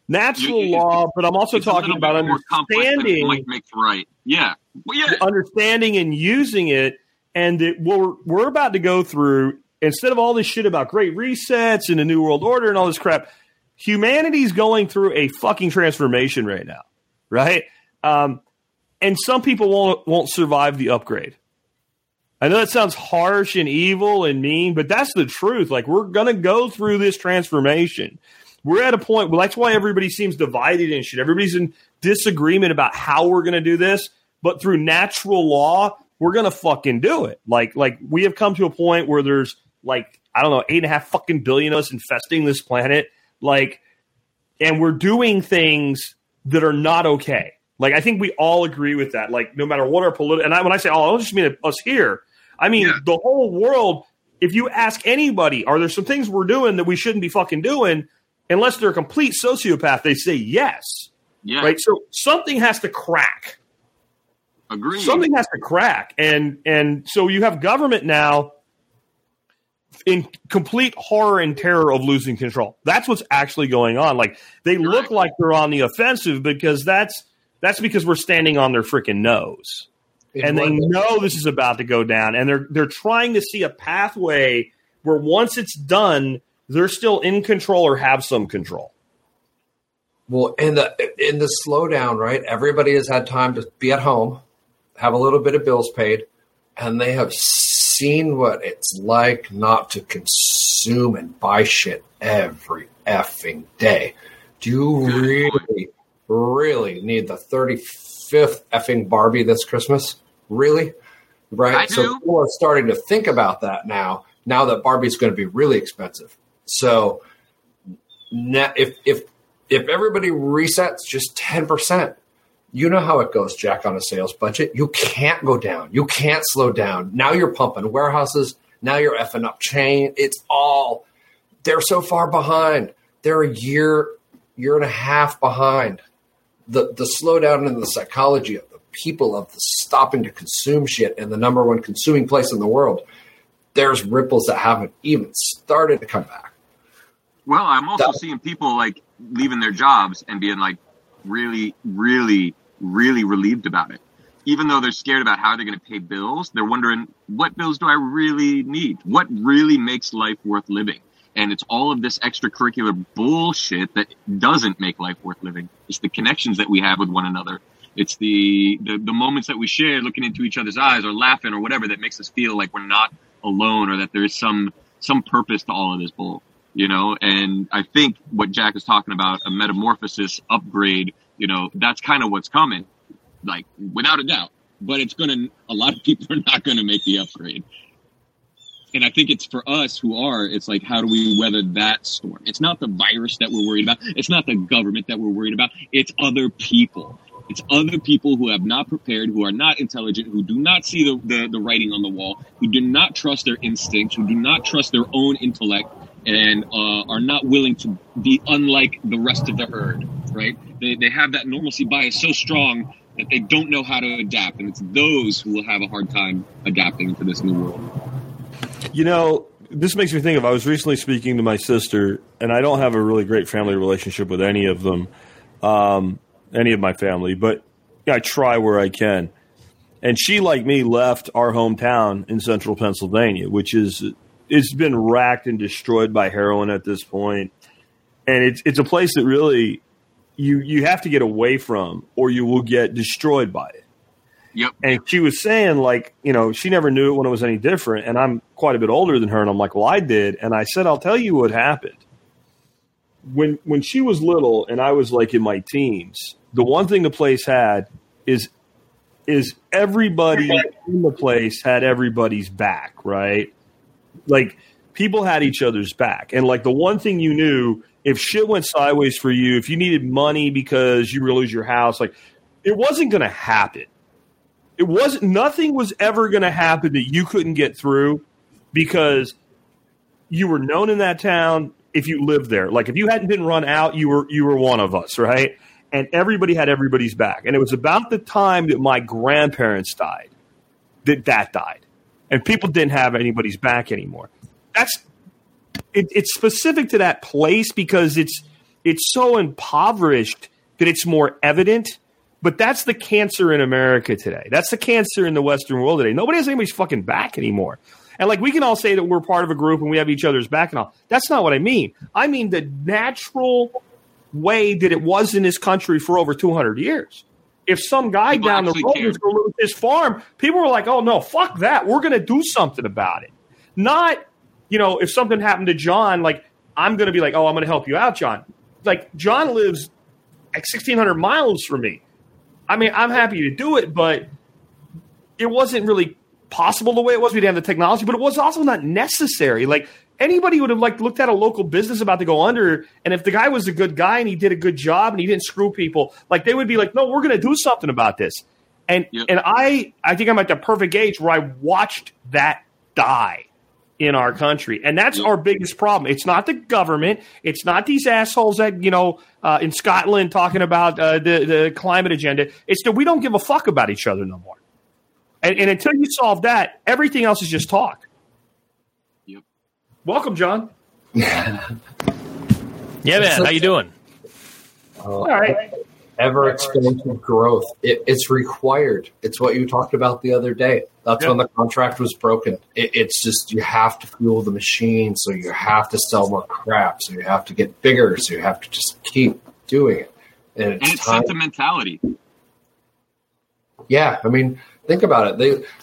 natural You- law, but I'm also talking about complex understanding. might make right. Yeah, Well, yeah. understanding and using it, and that we're, we're about to go through, instead of all this shit about great resets and a new world order and all this crap, humanity's going through a fucking transformation right now, right? Um, and some people won't won't survive the upgrade. I know that sounds harsh and evil and mean, but that's the truth. Like we're gonna go through this transformation. We're at a point. Well, that's why everybody seems divided and shit. Everybody's in disagreement about how we're gonna do this, but through natural law, we're gonna fucking do it. Like like we have come to a point where there's like I don't know eight and a half fucking billion of us infesting this planet. Like, and we're doing things that are not okay. Like I think we all agree with that. Like no matter what our political, and I, when I say all, I don't just mean us here. I mean Yeah. the whole world. If you ask anybody, are there some things we're doing that we shouldn't be fucking doing? Unless they're a complete sociopath, they say yes. Yeah. Right. So something has to crack. Agreed. Something has to crack, and and so you have government now in complete horror and terror of losing control. That's what's actually going on. Like they look like they're on the offensive because that's that's because we're standing on their freaking nose and they know this is about to go down and they're they're trying to see a pathway where once it's done they're still in control or have some control Well, in the in the slowdown, right? Everybody has had time to be at home, have a little bit of bills paid, and they have seen what it's like not to consume and buy shit every effing day. Do you really, really need the thirty fifth effing Barbie this Christmas? Really? Right? I so do. people are starting to think about that now. Now that Barbie's going to be really expensive, so if if if everybody resets just 10%, you know how it goes, Jack, on a sales budget. You can't go down. You can't slow down. Now you're pumping warehouses. Now you're effing up chain. It's all, they're so far behind. They're a year, year and a half behind. The, the slowdown in the psychology of the people of the stopping to consume shit and the number one consuming place in the world, there's ripples that haven't even started to come back. Well, I'm also That- seeing people like leaving their jobs and being like really, really, really relieved about it. Even though they're scared about how they're going to pay bills, they're wondering what bills do I really need? What really makes life worth living? And it's all of this extracurricular bullshit that doesn't make life worth living. It's the connections that we have with one another. It's the, the, the moments that we share looking into each other's eyes or laughing or whatever that makes us feel like we're not alone or that there is some, some purpose to all of this bull you know and i think what jack is talking about a metamorphosis upgrade you know that's kind of what's coming like without a doubt but it's gonna a lot of people are not gonna make the upgrade and i think it's for us who are it's like how do we weather that storm it's not the virus that we're worried about it's not the government that we're worried about it's other people it's other people who have not prepared, who are not intelligent, who do not see the, the, the writing on the wall, who do not trust their instincts, who do not trust their own intellect, and uh, are not willing to be unlike the rest of the herd, right? They, they have that normalcy bias so strong that they don't know how to adapt, and it's those who will have a hard time adapting to this new world. You know, this makes me think of I was recently speaking to my sister, and I don't have a really great family relationship with any of them, um, any of my family, but I try where I can. And she, like me, left our hometown in central Pennsylvania, which is it's been racked and destroyed by heroin at this point, and it's it's a place that really you you have to get away from, or you will get destroyed by it. Yep. And she was saying, like, you know, she never knew it when it was any different. And I'm quite a bit older than her. And I'm like, well, I did. And I said, I'll tell you what happened. When when she was little and I was like in my teens, the one thing the place had is is everybody in the place had everybody's back, right? Like people had each other's back. And like the one thing you knew, if shit went sideways for you, if you needed money because you were lose your house, like it wasn't going to happen it wasn't nothing was ever going to happen that you couldn't get through because you were known in that town if you lived there. Like if you hadn't been run out you were you were one of us right? And everybody had everybody's back. And it was about the time that my grandparents died that that died. And people didn't have anybody's back anymore. That's it, it's specific to that place because it's it's so impoverished that it's more evident But that's the cancer in America today. That's the cancer in the Western world today. Nobody has anybody's fucking back anymore. And like we can all say that we're part of a group and we have each other's back and all. That's not what I mean. I mean the natural way that it was in this country for over 200 years. If some guy People down the road cared. was going to lose his farm, people were like, "Oh no, fuck that. We're going to do something about it." Not, you know, if something happened to John, like I'm going to be like, "Oh, I'm going to help you out, John." Like John lives like 1600 miles from me. I mean, I'm happy to do it, but it wasn't really possible the way it was. We didn't have the technology, but it was also not necessary. Like anybody would have like looked at a local business about to go under, and if the guy was a good guy and he did a good job and he didn't screw people, like they would be like, "No, we're going to do something about this." And Yep. and I I think I'm at the perfect age where I watched that die in our country, and that's our biggest problem. It's not the government. It's not these assholes that you know uh, in Scotland talking about uh, the the climate agenda. It's that we don't give a fuck about each other no more. And, and until you solve that, everything else is just talk. Yep. Welcome, John. [LAUGHS] Yeah, man. How you doing? All right. Ever exponential growth. It, it's required. It's what you talked about the other day. That's Yeah. when the contract was broken. It, it's just you have to fuel the machine, so you have to sell more crap, so you have to get bigger, so you have to just keep doing it. And it's And it's sentimentality. Yeah, I mean, think about it.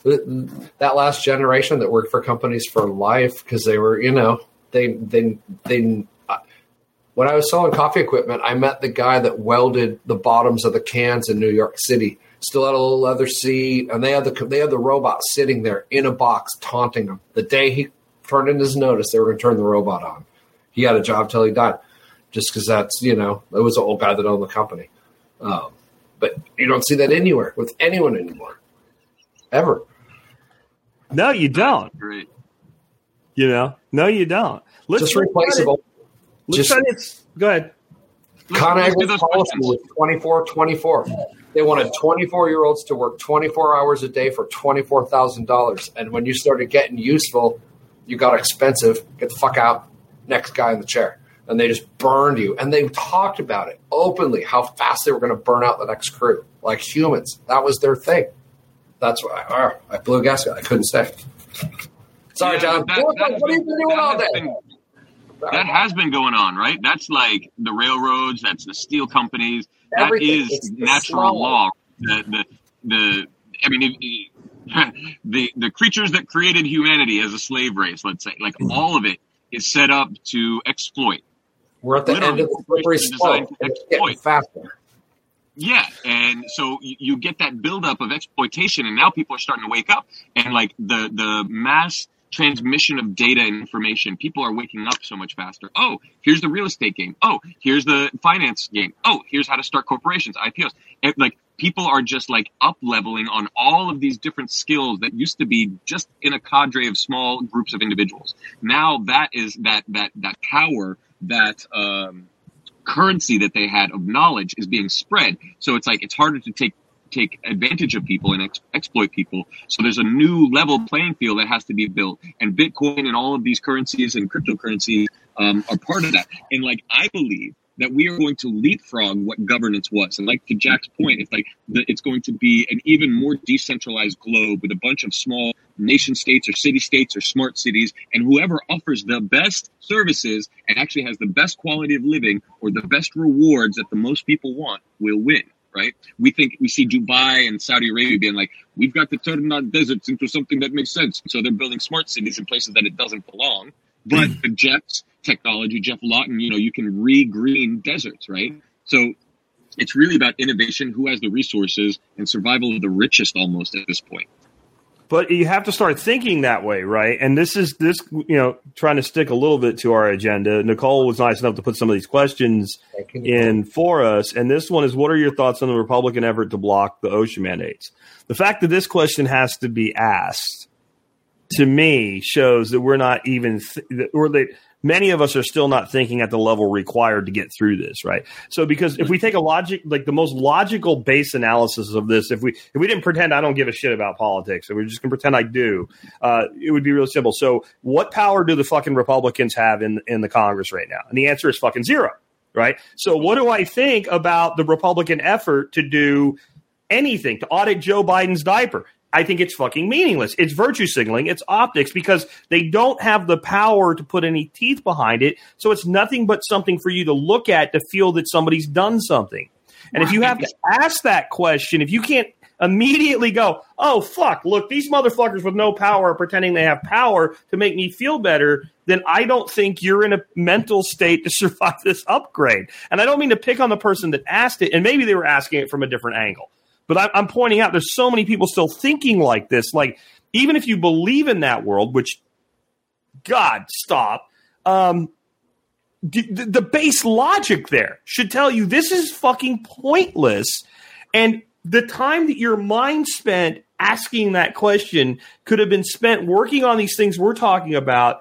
They that last generation that worked for companies for life because they were, you know, they they they. When I was selling coffee equipment, I met the guy that welded the bottoms of the cans in New York City. Still had a little leather seat, and they had the they had the robot sitting there in a box taunting him. The day he turned in his notice, they were going to turn the robot on. He had a job till he died, just because that's you know it was an old guy that owned the company. Um, but you don't see that anywhere with anyone anymore, ever. No, you don't. Great. You know, no, you don't. Let's Just let's replaceable. Let's Just- try this. Go ahead. Let's- Con let's do Agri's those policy questions. was 24 24. They wanted 24 year olds to work 24 hours a day for $24,000. And when you started getting useful, you got expensive. Get the fuck out. Next guy in the chair. And they just burned you. And they talked about it openly how fast they were going to burn out the next crew. Like humans. That was their thing. That's why I, I blew a gasket. I couldn't stay. [LAUGHS] Sorry, John. that- what, that what have you has been been- doing all day? been- That has been going on, right? That's like the railroads. That's the steel companies. That Everything. is It's natural law. The the the. I mean, [LAUGHS] the the creatures that created humanity as a slave race, let's say, like Mm-hmm. all of it is set up to exploit. We're at the Literally, end of the slippery slope. designed to and It's getting exploit. faster. Yeah, and so you, you get that buildup of exploitation, and now people are starting to wake up, and like the the mass transmission of data and information, people are waking up so much faster. Oh, here's the real estate game. Oh, here's the finance game. Oh, here's how to start corporations, IPOs. And like people are just like up leveling on all of these different skills that used to be just in a cadre of small groups of individuals. Now that is that that that power that um, currency that they had of knowledge is being spread. So it's like it's harder to take take advantage of people and ex- exploit people. So there's a new level playing field that has to be built, and Bitcoin and all of these currencies and cryptocurrencies um, are part of that. And like I believe that we are going to leapfrog what governance was, and like to Jack's point, it's like the, it's going to be an even more decentralized globe with a bunch of small nation states or city states or smart cities, and whoever offers the best services and actually has the best quality of living or the best rewards that the most people want will win. Right? We think we see Dubai and Saudi Arabia being like, we've got to turn our deserts into something that makes sense. So they're building smart cities in places that it doesn't belong. But mm. the Geoff's technology, Geoff Lawton, you know, you can re-green deserts, right? So it's really about innovation, who has the resources, and survival of the richest almost at this point. But you have to start thinking that way, right? And this is this, you know, trying to stick a little bit to our agenda. Nicole was nice enough to put some of these questions in for us. And this one is what are your thoughts on the Republican effort to block the OSHA mandates? The fact that this question has to be asked to me shows that we're not even, th- or that many of us are still not thinking at the level required to get through this, right? So, because if we take a logic, like the most logical base analysis of this, if we if we didn't pretend I don't give a shit about politics, and we're just gonna pretend I do, uh, it would be real simple. So, what power do the fucking Republicans have in in the Congress right now? And the answer is fucking zero right? So, what do I think about the Republican effort to do anything to audit Joe Biden's diaper? I think it's fucking meaningless. It's virtue signaling, it's optics because they don't have the power to put any teeth behind it. So, it's nothing but something for you to look at to feel that somebody's done something. And if you have to ask that question, if you can't immediately go, oh, fuck, look, these motherfuckers with no power are pretending they have power to make me feel better, then I don't think you're in a mental state to [LAUGHS] survive this upgrade. And I don't mean to pick on the person that asked it, and maybe they were asking it from a different angle. But I'm pointing out there's so many people still thinking like this. Like, even if you believe in that world, which, God, stop. Um, the, the base logic there should tell you this is fucking pointless. And the time that your mind spent asking that question could have been spent working on these things we're talking about,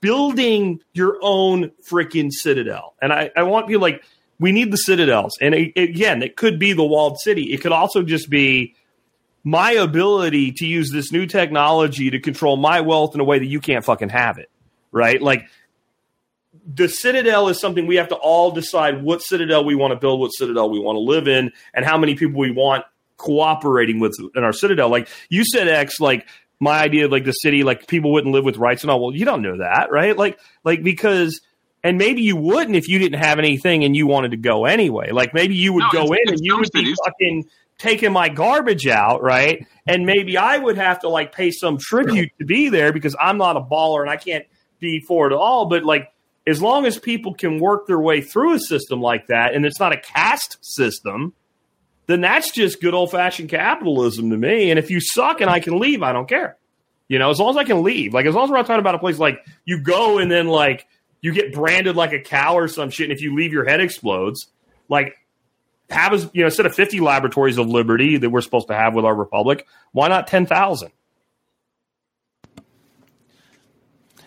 building your own freaking citadel. And I, I want you like, we need the citadels. And it, again, it could be the walled city. It could also just be my ability to use this new technology to control my wealth in a way that you can't fucking have it. Right? Like, the citadel is something we have to all decide what citadel we want to build, what citadel we want to live in, and how many people we want cooperating with in our citadel. Like you said, X, like my idea of like the city, like people wouldn't live with rights and all. Well, you don't know that, right? Like, like because, and maybe you wouldn't if you didn't have anything and you wanted to go anyway. Like maybe you would no, go in and you would be fucking taking my garbage out, right? And maybe I would have to like pay some tribute to be there because I'm not a baller and I can't be for it at all. But like as long as people can work their way through a system like that and it's not a caste system, then that's just good old fashioned capitalism to me. And if you suck and I can leave, I don't care. You know, as long as I can leave. Like as long as we're not talking about a place like you go and then like you get branded like a cow or some shit, and if you leave your head explodes, like have us, you know, instead of fifty laboratories of liberty that we're supposed to have with our republic, why not ten thousand?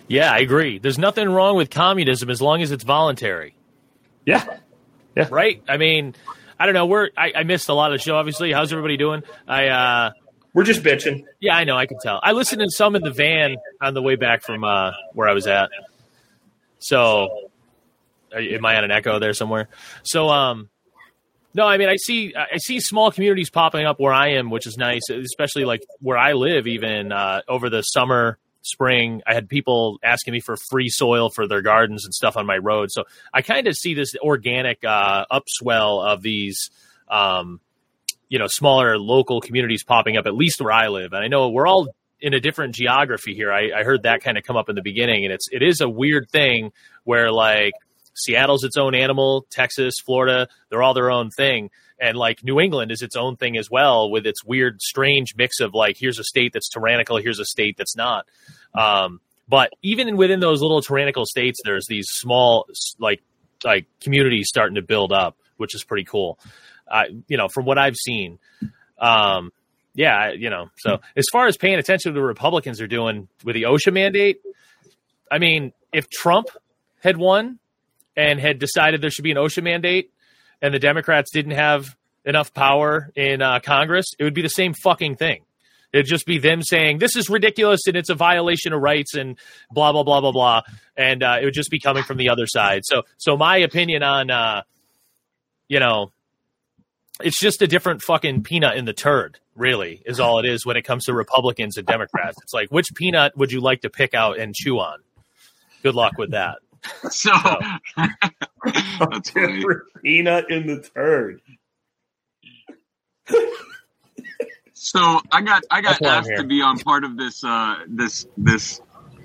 Yeah, I agree. There's nothing wrong with communism as long as it's voluntary. Yeah. Yeah. Right? I mean, I don't know. We're I, I missed a lot of the show, obviously. How's everybody doing? I uh We're just bitching. Yeah, I know, I can tell. I listened to some in the van on the way back from uh where I was at. So am I on an echo there somewhere? So um no, I mean I see I see small communities popping up where I am, which is nice, especially like where I live even uh over the summer spring. I had people asking me for free soil for their gardens and stuff on my road. So I kind of see this organic uh, upswell of these, um, you know, smaller local communities popping up, at least where I live. And I know we're all in a different geography here. I, I heard that kind of come up in the beginning, and it's it is a weird thing where like Seattle's its own animal, Texas, Florida, they're all their own thing and like New England is its own thing as well with its weird, strange mix of like here's a state that's tyrannical, here's a state that's not. Um, but even within those little tyrannical states, there's these small like like communities starting to build up, which is pretty cool. Uh, you know, from what I've seen. Um, yeah, you know. So as far as paying attention to the Republicans are doing with the OSHA mandate, I mean, if Trump had won and had decided there should be an OSHA mandate, and the Democrats didn't have enough power in uh, Congress, it would be the same fucking thing. It'd just be them saying this is ridiculous and it's a violation of rights and blah blah blah blah blah, and uh, it would just be coming from the other side. So, so my opinion on, uh, you know, it's just a different fucking peanut in the turd. Really, is all it is when it comes to Republicans and Democrats. It's like which peanut would you like to pick out and chew on? Good luck with that. [LAUGHS] So, so. [LAUGHS] that's. Peanut in the turd. so I got I got asked to be on part of this uh, this this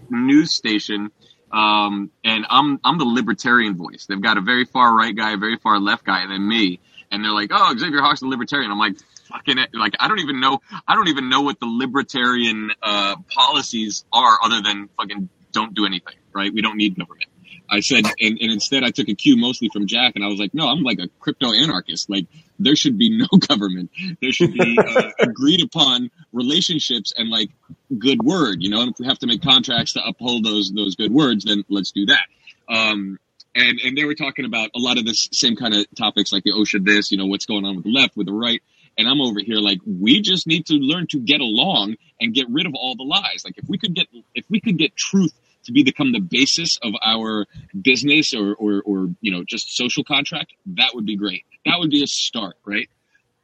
news station, um, and I'm I'm the libertarian voice. They've got a very far right guy, a very far left guy, and then me. And they're like, "Oh, Xavier Hawks, the libertarian." I'm like, "Fucking it!" Like, I don't even know. I don't even know what the libertarian uh, policies are, other than fucking don't do anything. Right? We don't need government. I said, and, and instead I took a cue mostly from Jack, and I was like, no, I'm like a crypto anarchist. Like there should be no [LAUGHS] government. There should be uh, agreed upon relationships and like good word. You know, and if we have to make contracts to uphold those those good words, then let's do that. Um, and and they were talking about a lot of this same kind of topics, like the OSHA this, you know, what's going on with the left, with the right. And I'm over here like we just need to learn to get along and get rid of all the lies. Like if we could get if we could get truth to be become the basis of our business or, or, or you know just social contract, that would be great. That would be a start, right?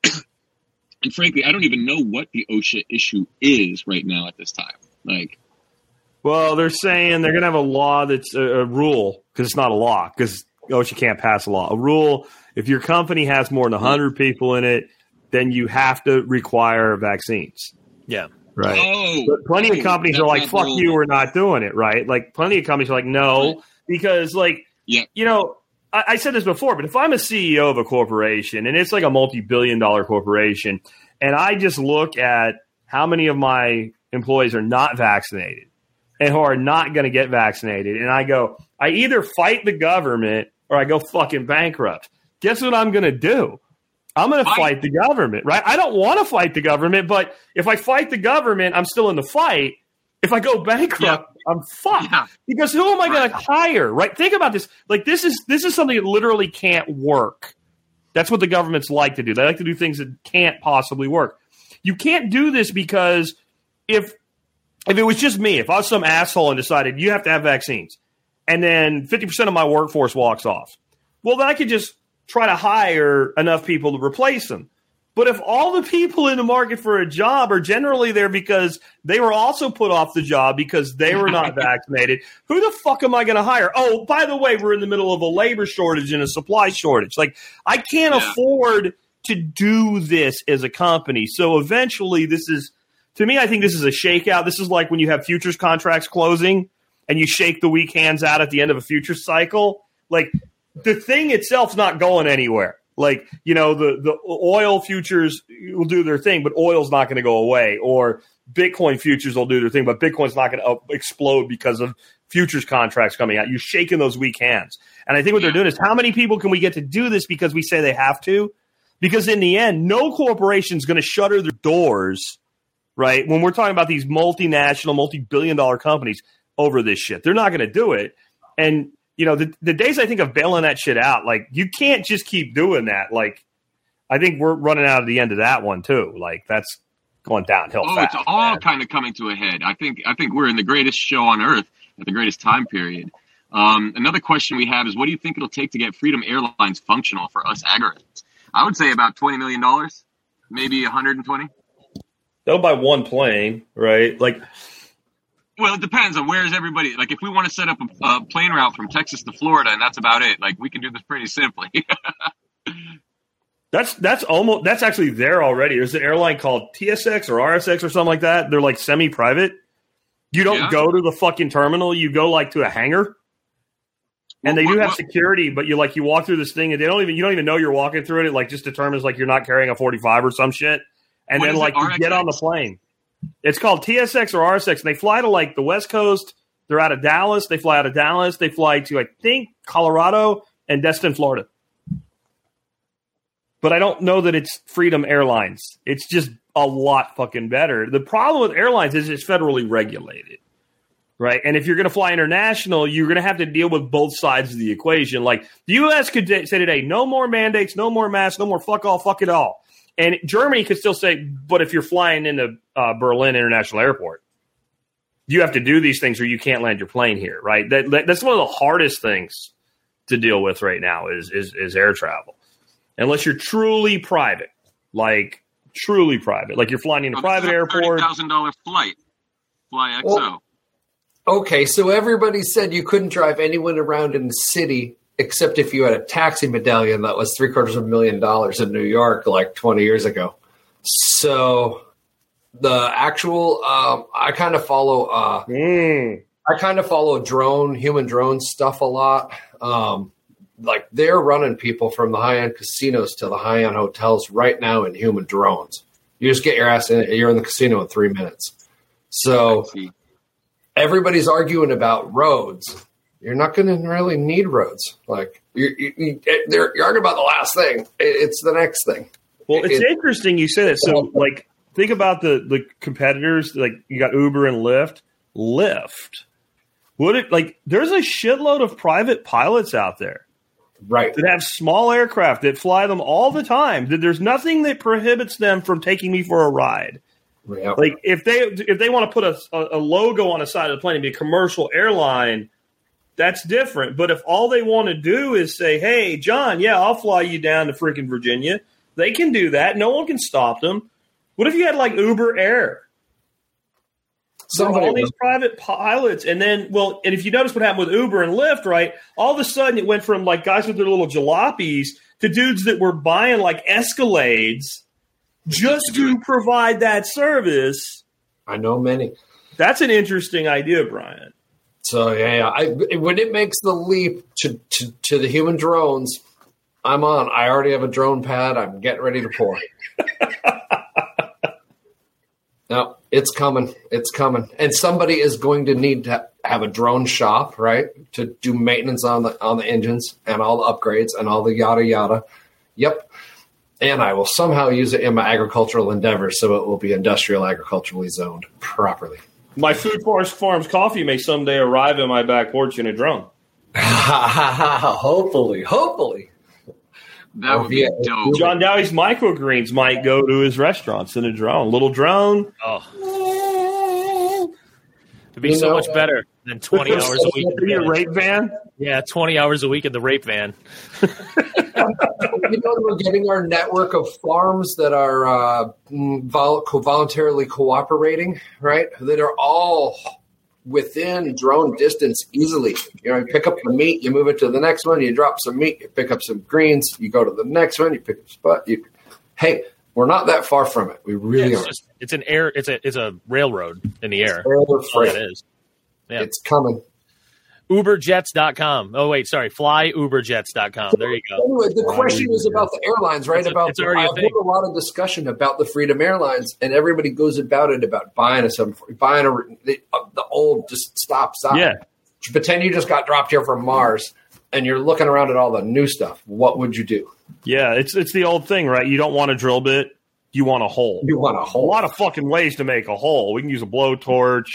[CLEARS THROAT] and frankly, I don't even know what the OSHA issue is right now at this time. Like, Well, they're saying they're going to have a law that's a, a rule because it's not a law because OSHA can't pass a law. A rule if your company has more than 100 people in it, then you have to require vaccines. Yeah. Right. oh, But plenty oh, of companies are like, fuck the- you, we're not doing it, right? Like, plenty of companies are like, no, because, like, Yeah. you know, I, I said this before, but if I'm a CEO of a corporation and it's like a multi billion dollar corporation, and I just look at how many of my employees are not vaccinated and who are not going to get vaccinated, and I go, I either fight the government or I go fucking bankrupt. Guess what I'm going to do? I'm going to Fight. the government, right? I don't want to fight the government, but if I fight the government, I'm still in the fight. If I go [LAUGHS] bankrupt, I'm fucked. Yeah. Because who am I going to hire, right? Think about this. Like this is this is something that literally can't work. That's what the governments like to do. They like to do things that can't possibly work. You can't do this because if if it was just me, if I was some asshole and decided you have to have vaccines, and then 50% of my workforce walks off, well, then I could just try to hire enough people to replace them. But if all the people in the market for a job are generally there because they were also put off the job because they were not [LAUGHS] vaccinated, who the fuck am I going to hire? Oh, by the way, we're in the middle of a labor shortage and a supply shortage. Like, I can't Yeah. afford to do this as a company. So eventually, this is, to me, I think this is a shakeout. This is like when you have futures contracts closing and you shake the weak hands out at the end of a futures cycle. Like, the thing itself's not going anywhere. Like you know, the the oil futures will do their thing, but oil's not going to go away. Or Bitcoin futures will do their thing, but Bitcoin's not going to uh, explode because of futures contracts coming out. You're shaking those weak hands, and I think what they're doing is how many people can we get to do this because we say they have to? Because in the end, no corporation's going to shutter their doors, right? When we're talking about these multinational, multi-billion dollar companies over this shit, they're not going to do it. And you know, the, the days I think of bailing that shit out, like you can't just keep doing that. Like, I think we're running out of the end of that one too. Like that's going downhill Oh, fast. it's all man. kind of coming to a head. I think I think we're in the greatest show on earth at the greatest time period. Um, another question we have is, what do you think it'll take to get Freedom Airlines functional for us agorists? I would say about twenty million dollars, maybe one hundred and twenty. They'll buy one plane, right? Like, Well, it depends on where is everybody. Like, if we want to set up a, a plane route from Texas to Florida, and that's about it. Like, we can do this pretty simply. that's that's almost that's actually there already. There's an airline called TSX or RSX or something like that. They're like semi-private. You don't Yeah. go to the fucking terminal. You go like to a hangar. And they What- do have what- security, but you like you walk through this thing and they don't even you don't even know you're walking through it. It like just determines like you're not carrying a 45 or some shit. And then like you get on the plane. It's called TSX or RSX. And they fly to like the West Coast. They're out of Dallas. They fly out of Dallas. They fly to I think Colorado and Destin, Florida. But I don't know that it's Freedom Airlines. It's just a lot fucking better. The problem with airlines is it's federally regulated right? And if you're going to fly international, you're going to have to deal with both sides of the equation. Like the U.S. could say today, no more mandates, no more masks, no more fuck all, fuck it all. And Germany could still say, but if you're flying into uh, Berlin International Airport, you have to do these things or you can't land your plane here, right? That, that that's one of the hardest things to deal with right now is is, is air travel, unless you're truly private, like truly private, like you're flying in a private airport. thousand dollar flight. Fly XO. Well- Okay, so everybody said you couldn't drive anyone around in the city except if you had a taxi medallion that was three quarters of a million dollars in New York like 20 years ago. So the actual, um, I kind of follow, uh, Mm. I kind of follow drone, human drone stuff a lot. Um, like they're running people from the high end casinos to the high end hotels right now in human drones. You just get your ass in, you're in the casino in three minutes. So everybody's arguing about roads. You're not going to really need roads. Like you, you, you, eh, they're you're arguing about the last thing. It's the next thing. Well, it's It- interesting you say that. So, like, think about the the competitors. Like, you got Uber and Lyft. Lyft. Would it like? There's a shitload of private pilots out there Right. that have small aircraft that fly them all the time. That there's nothing that prohibits them from taking me for a ride. Yeah. Like if they if they want to put a, a logo on the side of the plane and be a commercial airline, that's different. But if all they want to do is say, "Hey, John, yeah, I'll fly you down to freaking Virginia," they can do that. No one can stop them. What if you had like Uber Air? Somebody all these private pilots, and then well, and if you notice what happened with Uber and Lyft, right? All of a sudden, it went from like guys with their little jalopies to dudes that were buying like Escalades just to provide that service. I know many. That's an interesting idea, Brian. So yeah, yeah. I, when it makes the leap to, to, to the human drones, I'm on. I already have a drone pad. I'm getting ready to pour. [LAUGHS] no, it's coming. It's coming, and somebody is going to need to have a drone shop, right, to do maintenance on the on the engines and all the upgrades and all the yada yada. Yep. And I will somehow use it in my agricultural endeavors, so it will be industrial agriculturally zoned properly. My Food Forest Farms coffee may someday arrive in my back porch in a drone. [LAUGHS] hopefully, hopefully. That oh, would be Yeah. dope. John Dowie's microgreens might go to his restaurants in a drone. Little drone. Oh, it'd be You so know, much better than twenty hours a week. in In your rape van. Yeah, twenty hours a week in the rape van. you know, we're getting our network of farms that are uh, mm, vol- co- voluntarily cooperating, right? That are all within drone distance easily. You know, you pick up the meat, you move it to the next one, you drop some meat, you pick up some greens, you go to the next one, you pick up spot. You, hey, we're not that far from it. We really it's aren't. just it's an air it's a it's a railroad in the air. We're That's it is. yeah. It's coming. Uberjets.com. Oh wait, sorry, flyuberjets.com. There you go. Anyway, the question is about the airlines, right? It's a- about it's already a I've heard a lot of discussion about the Freedom Airlines, and everybody goes about it about buying a some buying a the, uh, the old just stop stop. Yeah. Pretend you just got dropped here from Mars, and you're looking around at all the new stuff. What would you do? Yeah, it's it's the old thing, right? You don't want a drill bit, you want a hole. You want a a whole lot of fucking ways to make a hole. We can use a blowtorch,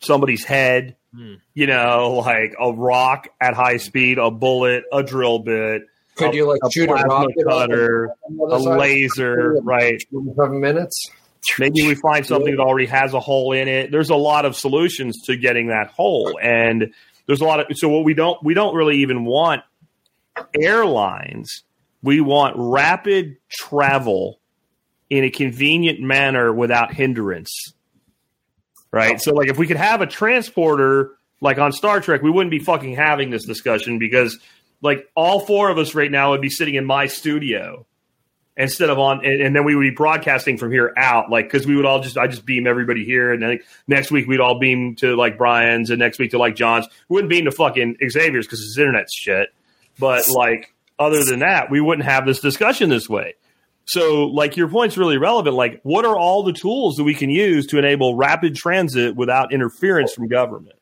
somebody's head, Hmm. you know, like a rock at high speed, a bullet, a drill bit, Could you like a shoot a plasma rocket cutter, a laser, right? Seven minutes. Maybe we find something that already has a hole in it. There's a lot of solutions to getting that hole, and there's a lot of so what we don't we don't really even want airlines. We want rapid travel in a convenient manner without hindrance. Right? So like if we could have a transporter like on Star Trek, we wouldn't be fucking having this discussion because like all four of us right now would be sitting in my studio instead of on and, and then we would be broadcasting from here out like because we would all just i just beam everybody here and then next week we'd all beam to like brian's and next week to like john's. We wouldn't beam to fucking xavier's because his internet's shit. But like other than that we wouldn't have this discussion this way so like your point's really relevant like what are all the tools that we can use to enable rapid transit without interference from government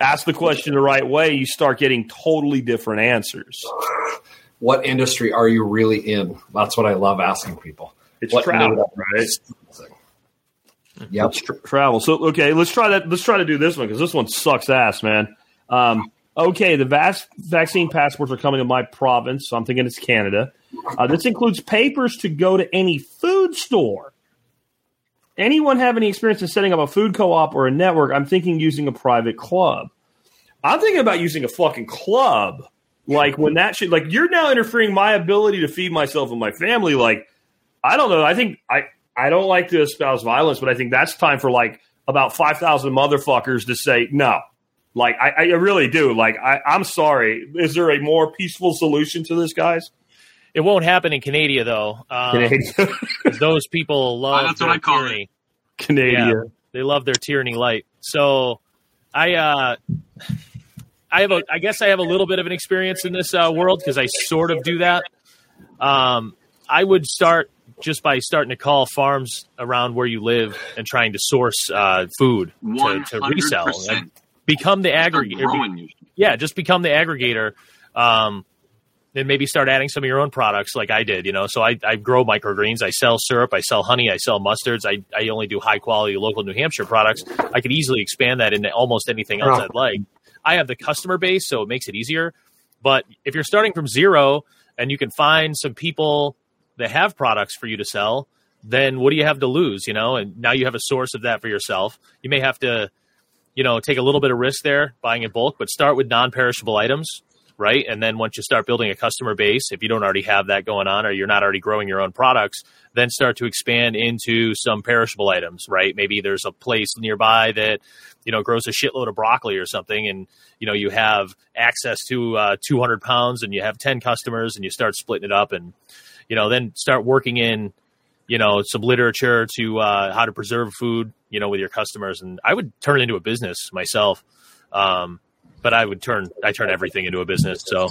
ask the question the right way you start getting totally different answers What industry are you really in? That's what I love asking people. it's What travel right Yep. Let's travel. So okay, let's try that. Let's try to do this one because this one sucks ass, man. Um, okay, the vast vaccine passports are coming to my province, so I'm thinking it's Canada. Uh, this includes papers to go to any food store. Anyone have any experience in setting up a food co-op or a network? I'm thinking using a private club. I'm thinking about using a fucking club. Like when that shit, like you're now interfering my ability to feed myself and my family. Like I don't know. I think I I don't like to espouse violence, but I think that's time for like about five thousand motherfuckers to say no. Like I, I really do. Like I, I'm sorry. Is there a more peaceful solution to this, guys? It won't happen in Canada though. Um, Canadian, [LAUGHS] 'cause those people love. that's what I call it. tyranny. Canadian. They love their tyranny light. So, I uh, I have a. I guess I have a little bit of an experience in this uh, world because I sort of do that. Um, I would start just by starting to call farms around where you live and trying to source uh, food to, to resell. And percent. Become the aggregator. yeah, just become the aggregator. Um, and maybe start adding some of your own products like I did, you know. So I, I grow microgreens, I sell syrup, I sell honey, I sell mustards. I, I only do high quality local New Hampshire products. I could easily expand that into almost anything else Yeah. I'd like. I have the customer base, so it makes it easier. But if you're starting from zero and you can find some people that have products for you to sell, then what do you have to lose? You know, and now you have a source of that for yourself. You may have to, you know, take a little bit of risk there buying in bulk, but start with non-perishable items, right? And then once you start building a customer base, if you don't already have that going on or you're not already growing your own products, then start to expand into some perishable items, right? Maybe there's a place nearby that you know grows a shitload of broccoli or something, and you know you have access to uh, 200 pounds, and you have 10 customers, and you start splitting it up, and you know then start working in you know some literature to uh, how to preserve food, you know, with your customers, and I would turn it into a business myself. Um, but I would turn I turn everything into a business, so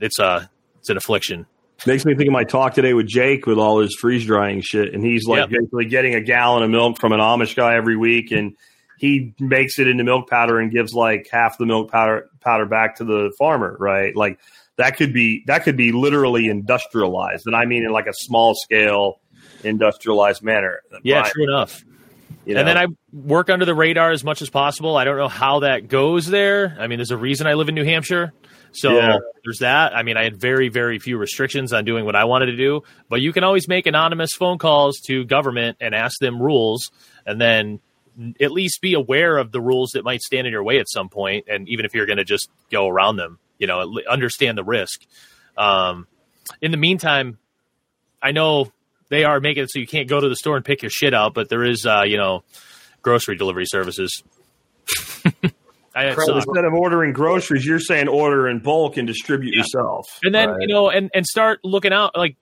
it's a uh, it's an affliction. Makes me think of my talk today with Jake with all his freeze drying shit, and he's like yep. basically getting a gallon of milk from an Amish guy every week, and he makes it into milk powder and gives like half the milk powder powder back to the farmer, right? Like that could be that could be literally industrialized, and I mean in like a small scale industrialized manner. Yeah, true enough. You know? And then I work under the radar as much as possible. I don't know how that goes there. I mean, there's a reason I live in New Hampshire. So yeah. there's that. I mean, I had very, very few restrictions on doing what I wanted to do, but you can always make anonymous phone calls to government and ask them rules, and then at least be aware of the rules that might stand in your way at some point. And even if you're going to just go around them, you know, understand the risk. Um, in the meantime, I know they are making it so you can't go to the store and pick your shit out, but there is, uh, you know, grocery delivery services. [LAUGHS] instead of ordering groceries, you're saying order in bulk and distribute yeah. yourself. And then, right. you know, and, and start looking out like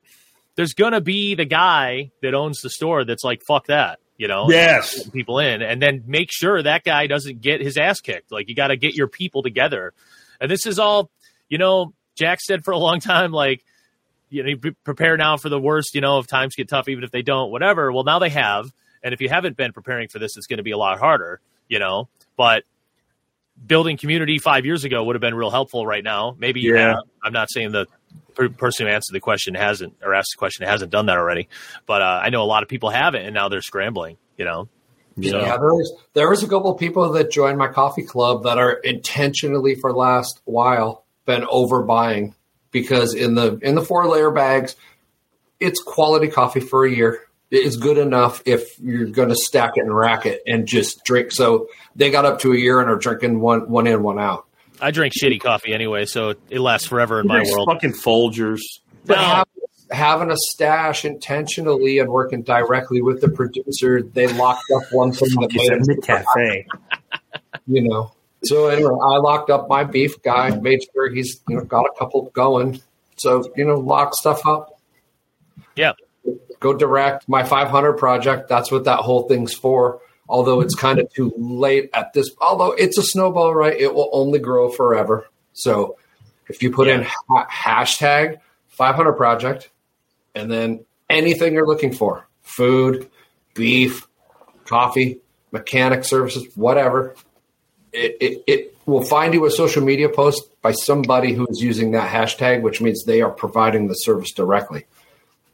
there's gonna be the guy that owns the store that's like, fuck that, you know, yes, people in, and then make sure that guy doesn't get his ass kicked. Like you got to get your people together, and this is all, you know, Jack said for a long time, like, you know, you prepare now for the worst, you know, if times get tough, even if they don't, whatever. Well, now they have, and if you haven't been preparing for this, it's going to be a lot harder, you know, but building community five years ago would have been real helpful right now. Maybe yeah. I'm not saying the person who answered the question hasn't or asked the question hasn't done that already, but uh, I know a lot of people haven't, and now they're scrambling. You know. Yeah, so. there was there was a couple of people that joined my coffee club that are intentionally for last while been overbuying because in the in the four layer bags, it's quality coffee for a year It's good enough if you're going to stack it and rack it and just drink. So they got up to a year and are drinking one one in, one out. I drink shitty coffee anyway, so it lasts forever in my world. Fucking Folgers. But no. having a stash intentionally and working directly with the producer, they locked up one thing that made it the cafe. [LAUGHS] You know. So anyway, I locked up my beef guy, made sure he's you know got a couple going. So you know, lock stuff up. Yeah go direct. My 500 project, that's what that whole thing's for. Although it's kind of too late at this, although it's a snowball, right? It will only grow forever. So if you put yeah. in ha- hashtag 500 project and then anything you're looking for food, beef, coffee, mechanic services, whatever, it, it, it will find you a social media post by somebody who is using that hashtag, which means they are providing the service directly.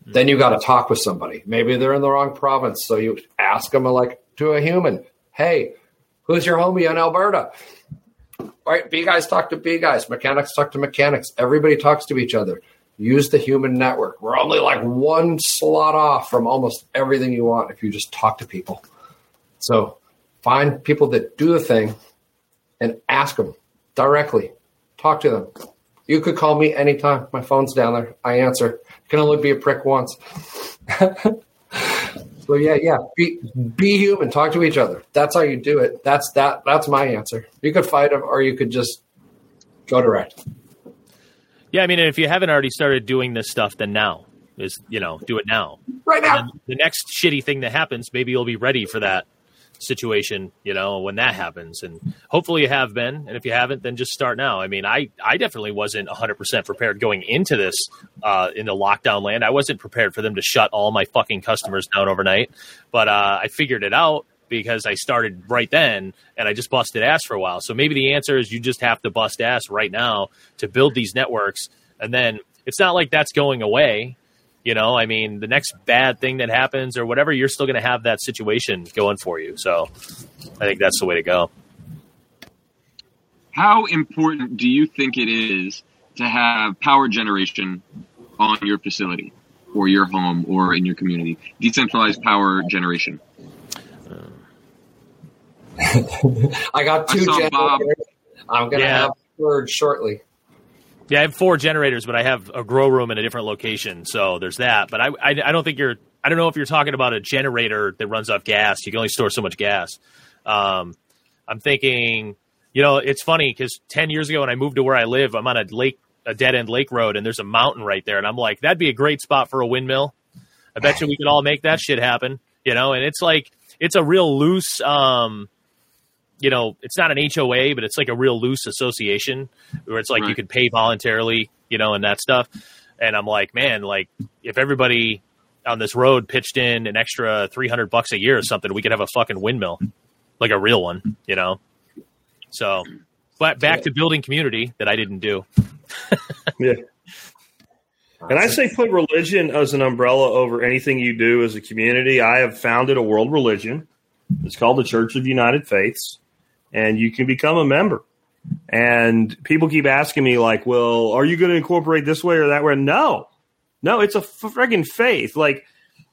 Then you got to talk with somebody. Maybe they're in the wrong province, so you ask them like to a human, "Hey, who's your homie in Alberta?" All right, B guys talk to B guys, mechanics talk to mechanics. Everybody talks to each other. Use the human network. We're only like one slot off from almost everything you want if you just talk to people. So find people that do the thing and ask them directly. Talk to them. You could call me anytime. My phone's down there. I answer can only be a prick once. [LAUGHS] so yeah, yeah, be be human. Talk to each other. That's how you do it. That's that. That's my answer. You could fight them, or you could just go direct. Yeah, I mean, if you haven't already started doing this stuff, then now is you know do it now. Right now. The next shitty thing that happens, maybe you'll be ready for that situation, you know, when that happens. And hopefully you have been. And if you haven't, then just start now. I mean, I, I definitely wasn't 100% prepared going into this uh, in the lockdown land. I wasn't prepared for them to shut all my fucking customers down overnight. But uh, I figured it out because I started right then and I just busted ass for a while. So maybe the answer is you just have to bust ass right now to build these networks. And then it's not like that's going away. You know, I mean, the next bad thing that happens or whatever, you're still going to have that situation going for you. So I think that's the way to go. How important do you think it is to have power generation on your facility? or your home or in your community? Decentralized power generation. [LAUGHS] I got two saw Bob- I'm gonna Yeah. have a third shortly. Yeah, I have four generators, but I have a grow room in a different location, so there's that. But I, I, I don't think you're. I don't know if you're talking about a generator that runs off gas. You can only store so much gas. Um, I'm thinking, you know, it's funny because ten years ago when I moved to where I live, I'm on a lake, a dead end lake road, and there's a mountain right there, and I'm like, that'd be a great spot for a windmill. I bet you we could all make that shit happen, you know. And it's like it's a real loose. Um, you know, it's not an HOA, but it's like a real loose association where it's like you Right. could pay voluntarily, you know, and that stuff. And I'm like, man, like if everybody on this road pitched in an extra 300 bucks a year or something, we could have a fucking windmill, like a real one, you know? So, but back to building community that I didn't do. [LAUGHS] Yeah. And I say put religion as an umbrella over anything you do as a community. I have founded a world religion. It's called the Church of United Faiths, and you can become a member. And people keep asking me, like, well, are you going to incorporate this way or that way? No, no, it's a friggin' faith. Like,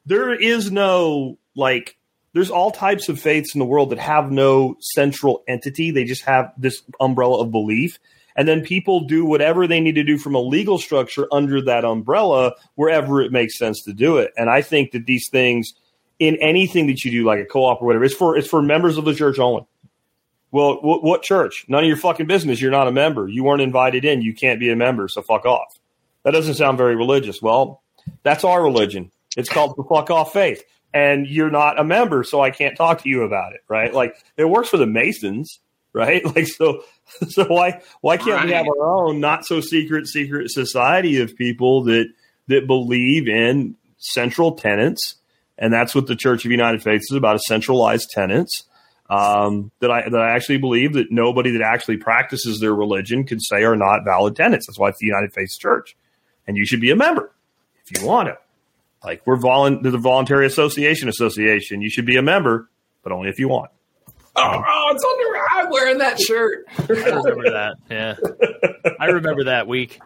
there is no, like, there's all types of faiths in the world that have no central entity. They just have this umbrella of belief. And then people do whatever they need to do from a legal structure under that umbrella wherever it makes sense to do it. And I think that these things, in anything that you do, like a co-op or whatever, it's for it's for members of the church only. Well, what, what church? None of your fucking business. You're not a member. You weren't invited in. You can't be a member. So fuck off. That doesn't sound very religious. Well, that's our religion. It's called the fuck off faith. And you're not a member, so I can't talk to you about it, right? Like it works for the Masons, right? [LAUGHS] Like so so why why can't we have our own not so secret secret society of people that that believe in central tenets and that's what the Church of United Faiths is about: a centralized tenets. Um, that I that I actually believe that nobody that actually practices their religion could say are not valid tenets. That's why it's the United Faith Church, and you should be a member if you want to. Like we're volun- the Voluntary Association Association. You should be a member, but only if you want. Oh, oh, it's under. I'm wearing that shirt. [LAUGHS] I remember that. Yeah. I remember that week.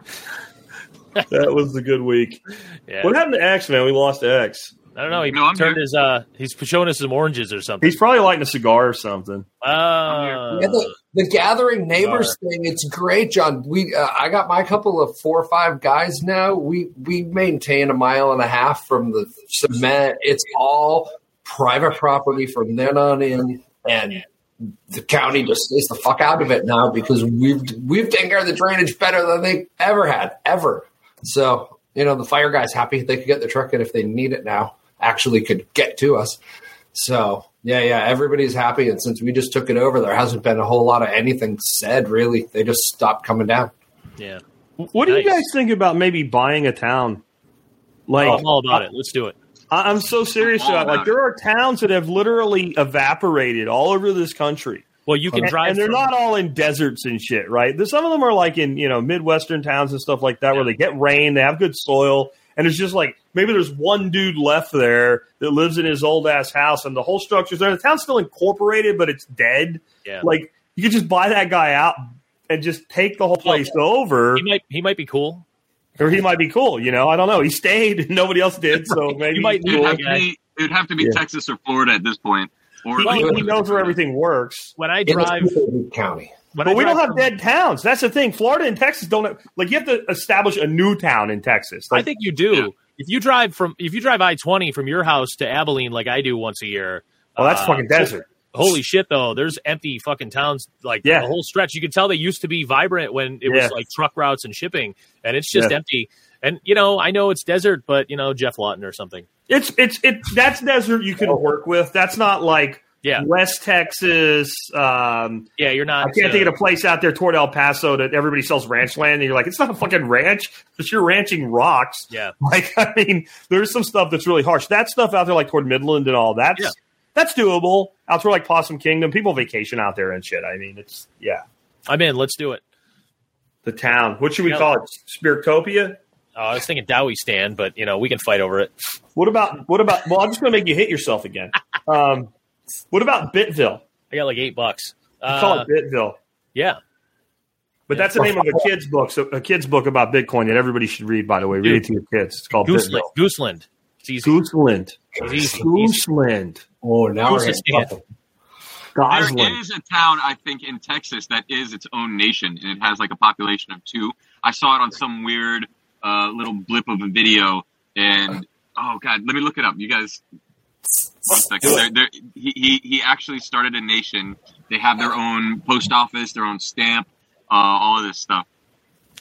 That was the good week. [LAUGHS] Yeah. What happened to X, man? We lost X. I don't know. He No, turned here. his, uh, he's showing us some oranges or something. He's probably lighting a cigar or something. Uh, Yeah, the, the gathering neighbors thing, it's great, John. We uh, I got my couple of four or five guys now. We we maintain a mile and a half from the cement. It's all private property from then on in, and the county just stays the fuck out of it now because we've we've taken care of the drainage better than they ever had ever. So you know the fire guys happy they could get the truck in if they need it now. Actually, could get to us. So yeah, yeah, everybody's happy. And since we just took it over, there hasn't been a whole lot of anything said. Really, they just stopped coming down. yeah. What do you guys think about maybe buying a town? Like oh, I'm all about it. Let's do it. I- I'm so serious All about like about there are towns that have literally evaporated all over this country. Well, you can And, drive. and they're from- not all in deserts and shit, right? There's, some of them are like in, you know, Midwestern towns and stuff like that where they get rain, they have good soil, and it's just like maybe there's one dude left there that lives in his old ass house and the whole structure's there. The town's still incorporated, but it's dead. Yeah. Like you could just buy that guy out and just take the whole place over. He might. He might be cool. Or he might be cool, you know. I don't know. He stayed, [LAUGHS] nobody else did, so maybe You might he's It would have to be. It would have to be Yeah. Texas or Florida at this point. Or He, he knows where everything works. When I In the drive, County. When But I we don't have from- dead towns. That's the thing. Florida and Texas don't have, like you have to establish a new town in Texas. I think you do. Yeah. If you drive from, if you drive I twenty from your house to Abilene, like I do once a year. well, that's uh, fucking desert. Holy shit, though! There's empty fucking towns like Yeah. the whole stretch. You can tell they used to be vibrant when it Yeah. was like truck routes and shipping, and it's just Yeah. empty. And you know, I know it's desert, but you know, Geoff Lawton or something. It's it's it. That's desert you can work with. That's not like Yeah. West Texas. Um, Yeah, you're not. I can't uh, think of a place out there toward El Paso that everybody sells ranch land, and you're like, it's not a fucking ranch, but you're ranching rocks. Yeah, [LAUGHS] Like, I mean, there's some stuff that's really harsh. That stuff out there, like toward Midland and all, that's Yeah. that's doable. Out toward like Possum Kingdom, people vacation out there and shit. I mean, it's yeah. I'm in. Let's do it. The town. What should we call it? Spiritopia? Uh, I was thinking Dowie stand, but you know, we can fight over it. What about what about? Well, I'm just going to make you hit yourself again. [LAUGHS] Um, what about Bitville? I got like eight bucks. We call Uh, it Bitville. yeah, But that's the name of a kid's book, so a kid's book about Bitcoin that everybody should read. By the way, read it to your kids. It's called Gooseland. Bitcoin. Gooseland. It's easy. Gooseland. It's easy. Gooseland. Oh, now we're Goose getting is something. There Gosland. is a town, I think, in Texas that is its own nation, and it has like a population of two. I saw it on some weird uh, little blip of a video, and oh god, let me look it up. You guys, one second. They're, they're, he, he he actually started a nation. They have their own post office, their own stamp, uh, all of this stuff.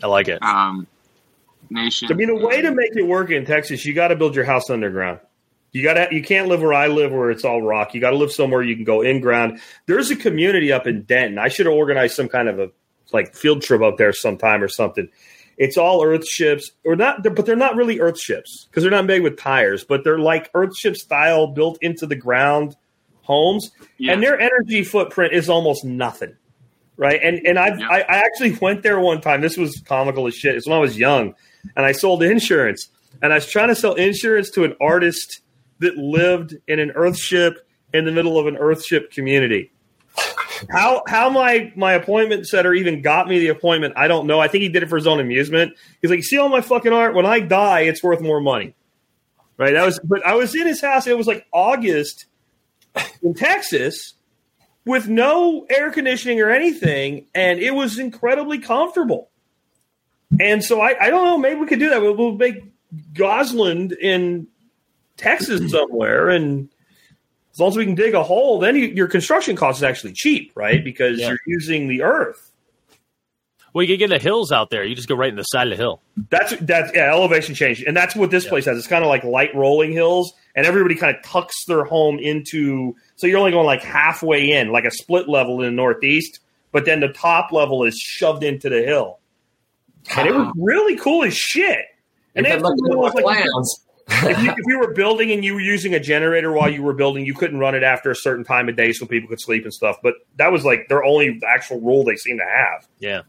I like it. Um, nation. I mean, a way to make it work in Texas, you got to build your house underground. You got to. You can't live where I live, where it's all rock. You got to live somewhere you can go in ground. There's a community up in Denton. I should have organized some kind of a like field trip up there sometime or something. It's all Earth ships, or not, but they're not really Earth ships because they're not made with tires, but they're like Earth ship style, built into the ground homes, Yeah. and their energy footprint is almost nothing, right? And and I've, Yeah. I I actually went there one time. This was comical as shit. It's when I was young, and I sold insurance, and I was trying to sell insurance to an artist that lived in an Earthship in the middle of an Earthship community. How how my my appointment setter even got me the appointment, I don't know. I think he did it for his own amusement. He's like, "See all my fucking art? When I die, it's worth more money." Right? That was, but I was in his house. It was like August in Texas with no air conditioning or anything, and it was incredibly comfortable. And so I, I don't know. Maybe we could do that. We'll, we'll make Gosland in Texas somewhere, and as long as we can dig a hole, then you, your construction cost is actually cheap, right? Because Yeah. you're using the earth. Well, you can get the hills out there. You just go right in the side of the hill. That's that's yeah, elevation change, and that's what this Yeah. place has. It's kind of like light rolling hills, and everybody kind of tucks their home into. So you're only going like halfway in, like a split level in the northeast, but then the top level is shoved into the hill, and it was really cool as shit. And You've they had looking at rules, like, plans. If, you, if you were building and you were using a generator while you were building, you couldn't run it after a certain time of day so people could sleep and stuff. But that was like their only actual rule they seem to have. Yeah.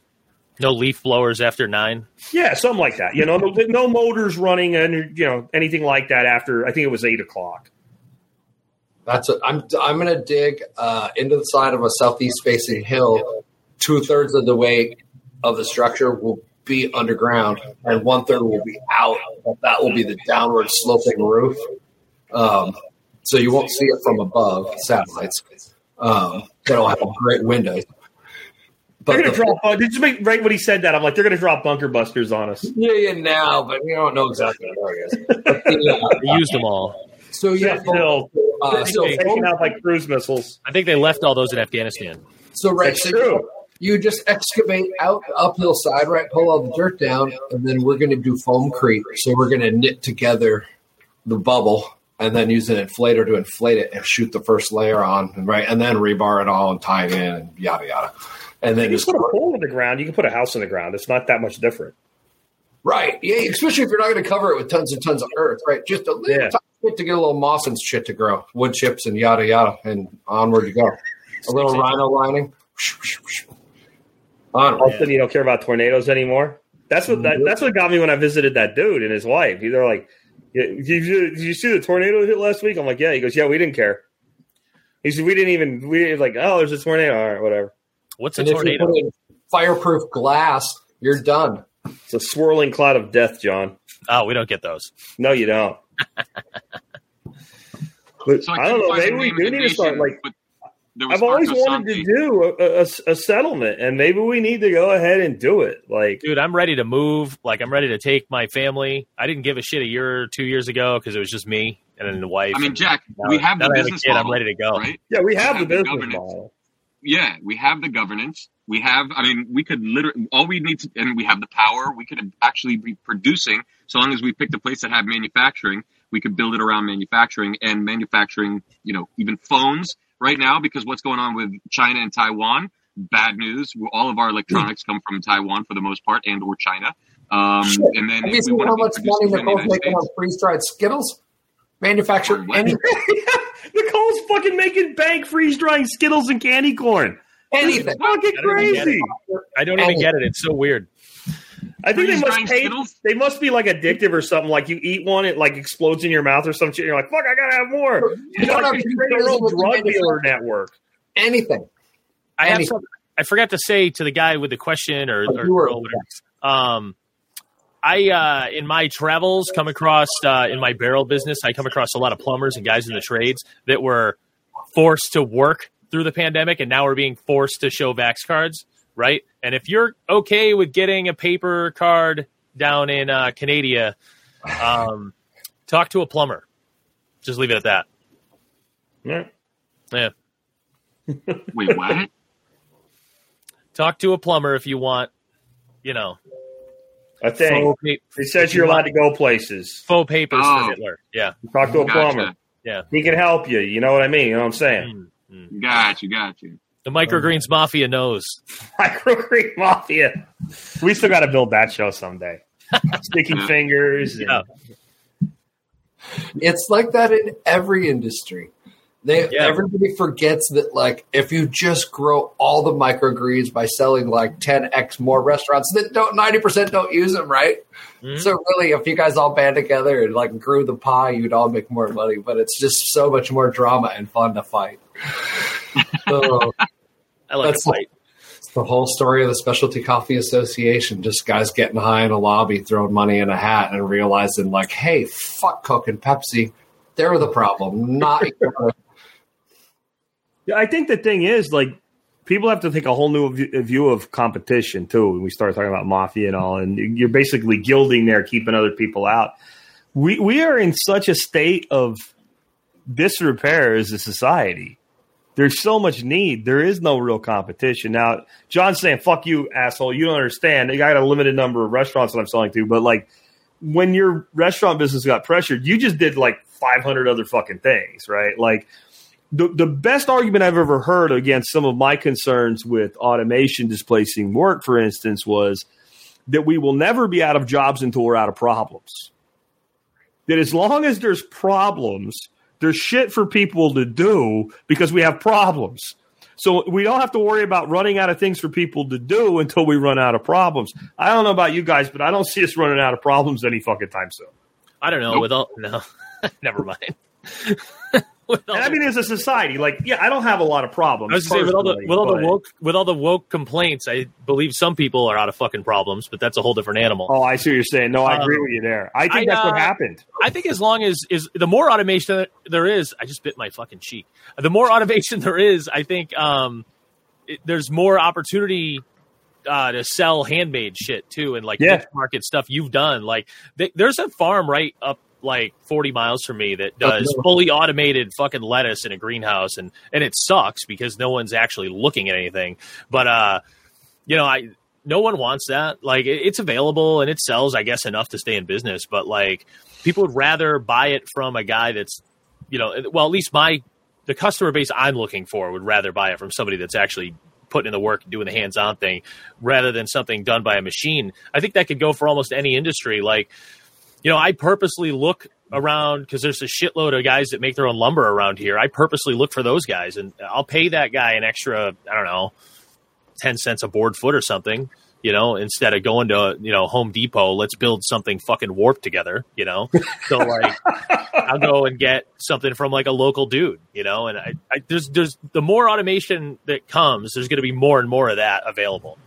No leaf blowers after nine. Yeah, something like that. You know, no, no motors running and you know anything like that after I think it was eight o'clock. That's what I'm. I'm going to dig uh, into the side of a southeast facing hill. Two thirds of the way of the structure will be underground, and one third will be out. That will be the downward sloping roof. Um, so you won't see it from above satellites. Um, that'll have great windows. They're going to the- drop. Uh, did you make right when he said that? I'm like, they're going to drop bunker busters on us. yeah, yeah, now, but you don't know exactly where it is. [LAUGHS] But the, uh, They used them all. so yeah, Still, uh, so still taking out like cruise missiles. I think they left all those in Afghanistan. So right, That's so true. You just excavate out the uphill side, right? Pull all the dirt down, and then we're going to do foam creep. So we're going to knit together the bubble, and then use an inflator to inflate it and shoot the first layer on, right, and then rebar it all and tie it in, and yada yada, and then You just put a hole in the ground. You can put a house in the ground. It's not that much different. right, yeah. Especially if you're not going to cover it with tons and tons of earth, right? Just a little Yeah. bit to get a little moss and shit to grow, wood chips and yada yada, and onward you go. A little rhino lining. All Onward. of a sudden, you don't care about tornadoes anymore. That's what that, that's what got me when I visited that dude and his wife. They're like, "Yeah, "Did you, did you see the tornado hit last week?" I'm like, "Yeah." He goes, "Yeah, we didn't care." He said, "We didn't even we didn't- like, oh, there's a tornado. All right, whatever." What's a And if you tornado? put in fireproof glass, you're done. It's a swirling cloud of death, John. Oh, we don't get those. No, you don't. [LAUGHS] but So I don't know. Maybe we do need to start like. but there was I've always Arco wanted to do a, a, a settlement, and maybe we need to go ahead and do it. Like, Dude, I'm ready to move. Like, I'm ready to take my family. I didn't give a shit a year or two years ago because it was just me and then the wife. I mean, Jack, Now- we have the that have a business kid, I'm ready to go. right? yeah, we have We the have the business governance. model. yeah, we have the governance. We have, I mean, we could literally, all we need to, and we have the power. We could actually be producing, so long as we picked a place that had manufacturing, we could build it around manufacturing and manufacturing, you know, even phones right now, because what's going on with China and Taiwan, bad news. All of our electronics come from Taiwan for the most part and or China. Um, and then Have you we seen how much money in the Nicole's making on freeze dried Skittles? Manufacture On what? any, [LAUGHS] Nicole's fucking making bank freeze drying Skittles and candy corn. anything. Fucking I don't even get crazy. I don't even get it. It's so weird. I think they must pay. They must be like addictive or something. Like you eat one, it like explodes in your mouth or some shit. You're like, fuck, I gotta have more. You don't like have to create be your own crazy with drug dealer network. Anything. I have Any- I forgot to say to the guy with the question or, Oh, or girl, whatever. Um, I uh, in my travels come across uh, in my barrel business, I come across a lot of plumbers and guys in the trades that were forced to work through the pandemic, and now we're being forced to show Vax cards, right? And if you're okay with getting a paper card down in uh, Canada, um, talk to a plumber. Just leave it at that. Yeah. Yeah. [LAUGHS] Wait, what? Talk to a plumber if you want, you know, A thing. faux, pa- It says you're allowed to go places. faux papers Oh. for Hitler. Yeah. Talk to a plumber. Yeah. He can help you. You know what I mean? You know what I'm saying? Mm. Got you, got you. The microgreens mafia knows. [LAUGHS] Microgreen Mafia. We still got to build that show someday. [LAUGHS] Sticky fingers. and- Yeah. It's like that in every industry. They Yeah. everybody forgets that like if you just grow all the microgreens by selling like 10x more restaurants that don't 90% don't use them, right? Mhm. So really if you guys all band together and like grew the pie, you'd all make more money, but it's just so much more drama and fun to fight. [LAUGHS] so I like That's a fight. it's the whole story of the Specialty Coffee Association. Just guys getting high in a lobby, throwing money in a hat, and realizing, like, hey, fuck Coke and Pepsi. They're the problem, not. [LAUGHS] Yeah, I think the thing is like people have to take a whole new view- view of competition too. When we start talking about mafia and all, and you're basically gilding there, keeping other people out. We we are in such a state of disrepair as a society. There's so much need. There is no real competition now. John's saying, "Fuck you, asshole! You don't understand. I got a limited number of restaurants that I'm selling to, but like." When your restaurant business got pressured, you just did like 500 other fucking things, right? Like, the, the best argument I've ever heard against some of my concerns with automation displacing work, for instance, was that we will never be out of jobs until we're out of problems. That as long as there's problems, there's shit for people to do because we have problems. So we don't have to worry about running out of things for people to do until we run out of problems. I don't know about you guys, but I don't see us running out of problems any fucking time soon. I don't know. Nope. With all no, [LAUGHS] never mind. [LAUGHS] with all And I mean, as a society, like, yeah, I don't have a lot of problems. I was say with all the with all the woke with all the woke complaints, I believe some people are out of fucking problems, but that's a whole different animal. Oh, I see what you're saying. No, I Um, agree with you there. I think I, that's what uh, happened. I think as long as is the more automation there is, I just bit my fucking cheek. The more [LAUGHS] automation there is, I think um, it, there's more opportunity uh, to sell handmade shit too, and like Yeah. market stuff you've done. Like th- there's a farm right up like 40 miles from me that does no. fully automated fucking lettuce in a greenhouse, and and it sucks because no one's actually looking at anything. But uh, you know, I no one wants that. Like it, it's available and it sells, I guess, enough to stay in business. But like people would rather buy it from a guy that's, you know, well, at least my the customer base I'm looking for would rather buy it from somebody that's actually putting in the work, and doing the hands-on thing, rather than something done by a machine. I think that could go for almost any industry. Like, you know, I purposely look around because there's a shitload of guys that make their own lumber around here. I purposely look for those guys, and I'll pay that guy an extra, I don't know, ten cents a board foot or something. You know, instead of going to you know Home Depot, let's build something fucking warped together. You know, so like [LAUGHS] I'll go and get something from like a local dude. You know, and I, I there's there's the more automation that comes, there's going to be more and more of that available.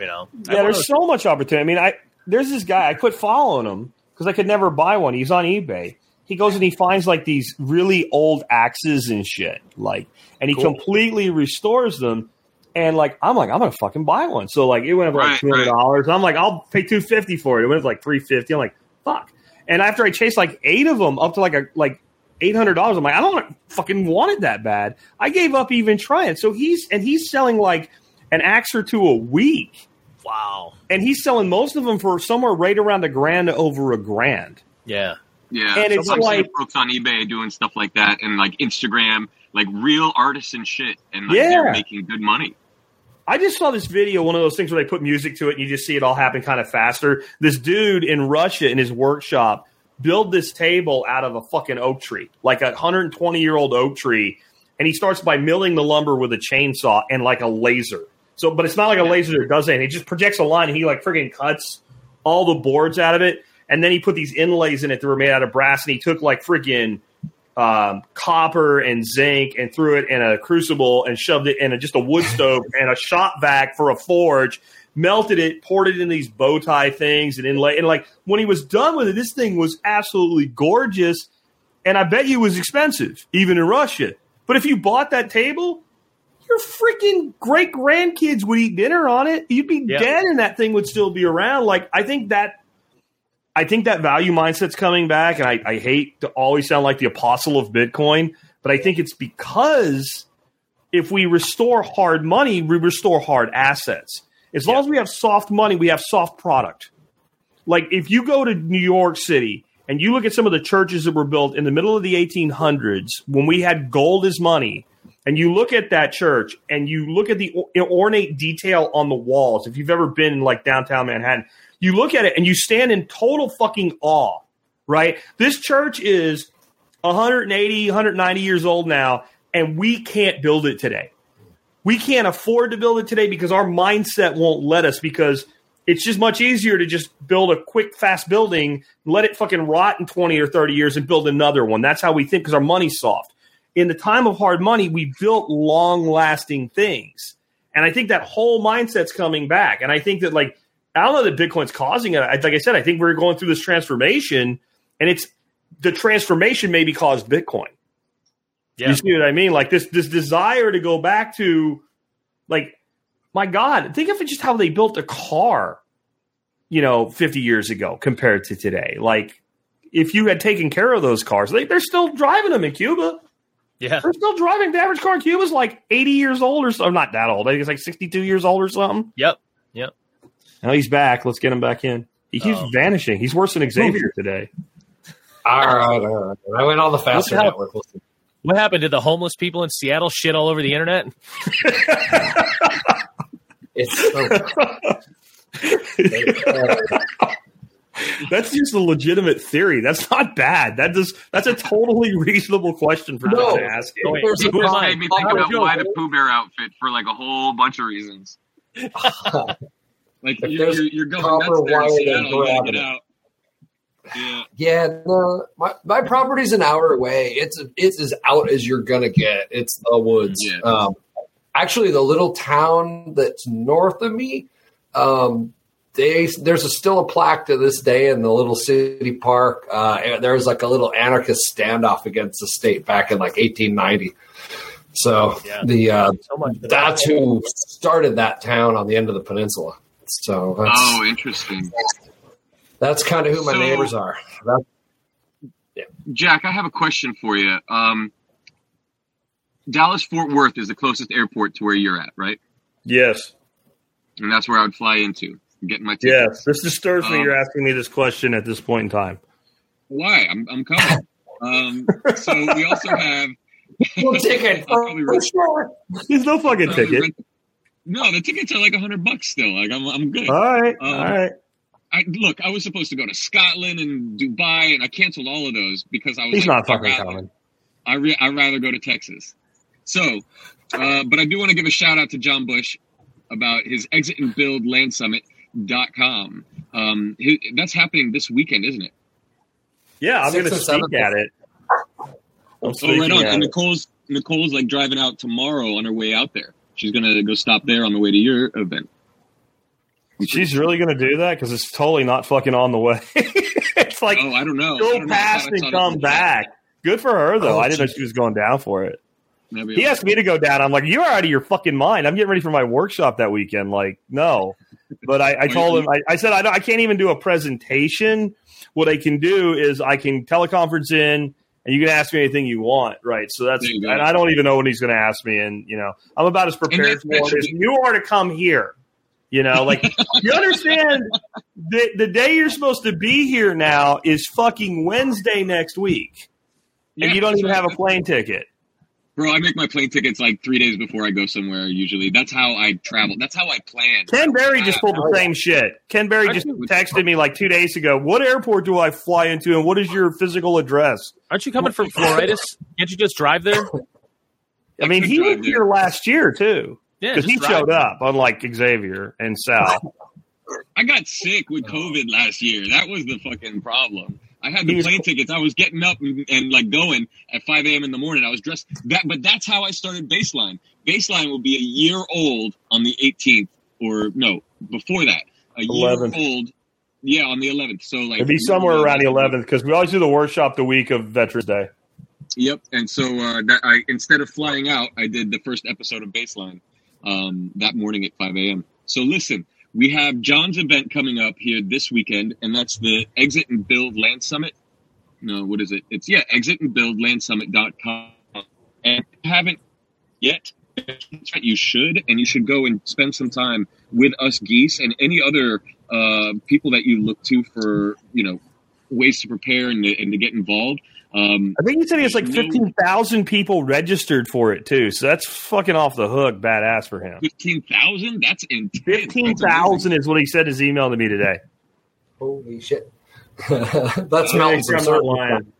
You know, Yeah, wanna- there's so much opportunity. I mean, I there's this guy. I quit following him because I could never buy one. He's on eBay. He goes and he finds like these really old axes and shit, like, and he Cool. completely restores them. And like, I'm like, I'm gonna fucking buy one. So like, it went up like two hundred dollars. I'm like, I'll pay two fifty for it. It went up like three fifty. I'm like, fuck. And after I chased like eight of them up to like a like eight hundred dollars, I'm like, I don't fucking want it that bad. I gave up even trying. So he's and he's selling like an axe or two a week wow, and he's selling most of them for somewhere right around a grand to over a grand. yeah, Yeah, And it's I see like- folks on eBay doing stuff like that, and like Instagram, like real artisan shit, and like Yeah. they're making good money. I just saw this video, one of those things where they put music to it and you just see it all happen kind of faster. This dude in Russia in his workshop build this table out of a fucking oak tree, like a 120 year old oak tree, and he starts by milling the lumber with a chainsaw and like a laser. So, but it's not like a laser that does anything. It just projects a line and he like friggin' cuts all the boards out of it, and then he put these inlays in it that were made out of brass, and he took like friggin' um, copper and zinc and threw it in a crucible and shoved it in a, just a wood [LAUGHS] stove and a shop vac for a forge. Melted it, poured it in these bow tie things, and inlay. And like when he was done with it, this thing was absolutely gorgeous. And I bet you it was expensive, even in Russia. But if you bought that table, your freaking great grandkids would eat dinner on it. You'd be Yeah. dead, and that thing would still be around. Like I think that, I think that value mindset's coming back, and I, I hate to always sound like the apostle of Bitcoin, but I think it's because if we restore hard money, we restore hard assets. As long as we have soft money, we have soft product. Like if you go to New York City and you look at some of the churches that were built in the middle of the 1800s when we had gold as money, and you look at that church and you look at the or- ornate detail on the walls, if you've ever been in like downtown Manhattan, you look at it and you stand in total fucking awe, right? This church is 180, 190 years old now, and we can't build it today. We can't afford to build it today because our mindset won't let us because it's just much easier to just build a quick, fast building, let it fucking rot in 20 or 30 years and build another one. That's how we think because our money's soft. In the time of hard money, we built long lasting things. And I think that whole mindset's coming back. And I think that, like, I don't know that Bitcoin's causing it. Like I said, I think we're going through this transformation, and it's the transformation maybe caused Bitcoin. Yeah. You see what I mean? Like this this desire to go back to like my God, think of it just how they built a car, you know, 50 years ago compared to today. Like if you had taken care of those cars, they, they're still driving them in Cuba. Yeah. They're still driving. The average car in Cuba is like 80 years old or so. Not that old. I think it's like 62 years old or something. Yep. Yep. Now he's back. Let's get him back in. He keeps Oh. vanishing. He's worse than Xavier today. All right, all right. I went all the faster Look how- network. Listen. What happened to the homeless people in Seattle? Shit all over the internet. [LAUGHS] It's so, [LAUGHS] [LAUGHS] uh, That's just a legitimate theory. That's not bad. That just that's a totally reasonable question for No. To ask. Wait. There's a Who am This made me think I about why the. Pooh Bear outfit for like a whole bunch of reasons. [LAUGHS] Like If you're, there's you're, you're going nuts there in wire, then Seattle. You gotta get out. Yeah. yeah, no, my, my property's an hour away. It's it's as out as you're gonna get. It's the woods. Yeah. Um, actually, the little town that's north of me, um, they there's a, still a plaque to this day in the little city park. Uh, there was like a little anarchist standoff against the state back in like 1890. So Yeah. the uh, So much. that. that's who started that town on the end of the peninsula. So that's Oh, interesting. that's kind of who my So- neighbors are. That's Jack, I have a question for you. Um, Dallas Fort Worth is the closest airport to where you're at, right? Yes. And that's where I would fly into, getting my ticket. Yes. This disturbs me. Um, You're asking me this question at this point in time. Why? I'm, I'm coming. um, so we also have. We'll take it I'll probably for sure. There's no fucking probably ticket. rent- No, the tickets are like a hundred bucks still. Like I'm, I'm good. All right. Um, all right. I look. I was supposed to go to Scotland and Dubai, and I canceled all of those because I was. He's like, not fucking rather, coming. I re- I'd rather go to Texas. So, uh, but I do want to give a shout out to John Bush about his exit and build land summit.com. Um, that's happening this weekend, isn't it? Yeah, I'm going to speak at it. I'm Oh, right on. And. Nicole's Nicole's like driving out tomorrow on her way out there. She's gonna go stop there on the way to your event. She's really going to do that because it's totally not fucking on the way. it's like Oh, I don't know. Go past and come back. Good for her though. Oh, I didn't know she was going down for it. He asked me to go down. I'm like, you're out of your fucking mind. I'm getting ready for my workshop that weekend. Like, no. But I, I told him, I, I said, I, don't, I can't even do a presentation. What I can do is I can teleconference in and you can ask me anything you want. Right. So that's, There you go. and I don't even know when he's going to ask me. And, you know, I'm about as prepared for it as you are to come here. You know, like, you understand [LAUGHS] the, the day you're supposed to be here now is fucking Wednesday next week. Yeah, and you don't even right. have a plane ticket. Bro, I make my plane tickets like three days before I go somewhere. Usually, that's how I travel. That's how I plan. Ken Berry just pulled the oh. same shit. Ken Berry just texted me like two days ago. What airport do I fly into, and what is your physical address? Aren't you coming from Floridas? Can't you just drive there? I mean, could he was there. here last year too Yeah, because he drive. showed up, unlike Xavier and Sal. [LAUGHS] I got sick with COVID last year. That was the fucking problem. I had the plane tickets. I was getting up and, and like going at 5 a.m. in the morning. I was dressed that, but that's how I started baseline. Baseline will be a year old on the 18th, or no, before that, a 11th. year old. Yeah, on the 11th. So like It'd be somewhere around the 11th because we always do the workshop the week of Veterans Day. Yep. And so uh, that I instead of flying out, I did the first episode of Baseline um, that morning at 5 a.m. So listen, we have John's event coming up here this weekend, and that's the Exit and Build Land Summit. No, what is it? It's yeah, Exit and Build Land Summit.com. And if you haven't yet, you should, and you should go and spend some time with us geese and any other uh, people that you look to for you know ways to prepare and to, and to get involved. Um, I think he said he has like 15,000 people registered for it too. So that's fucking off the hook. Badass for him. Fifteen thousand? That's intense. 15,000 is what he said his email to me today. Holy shit. [LAUGHS] That's I'm melting some not lying.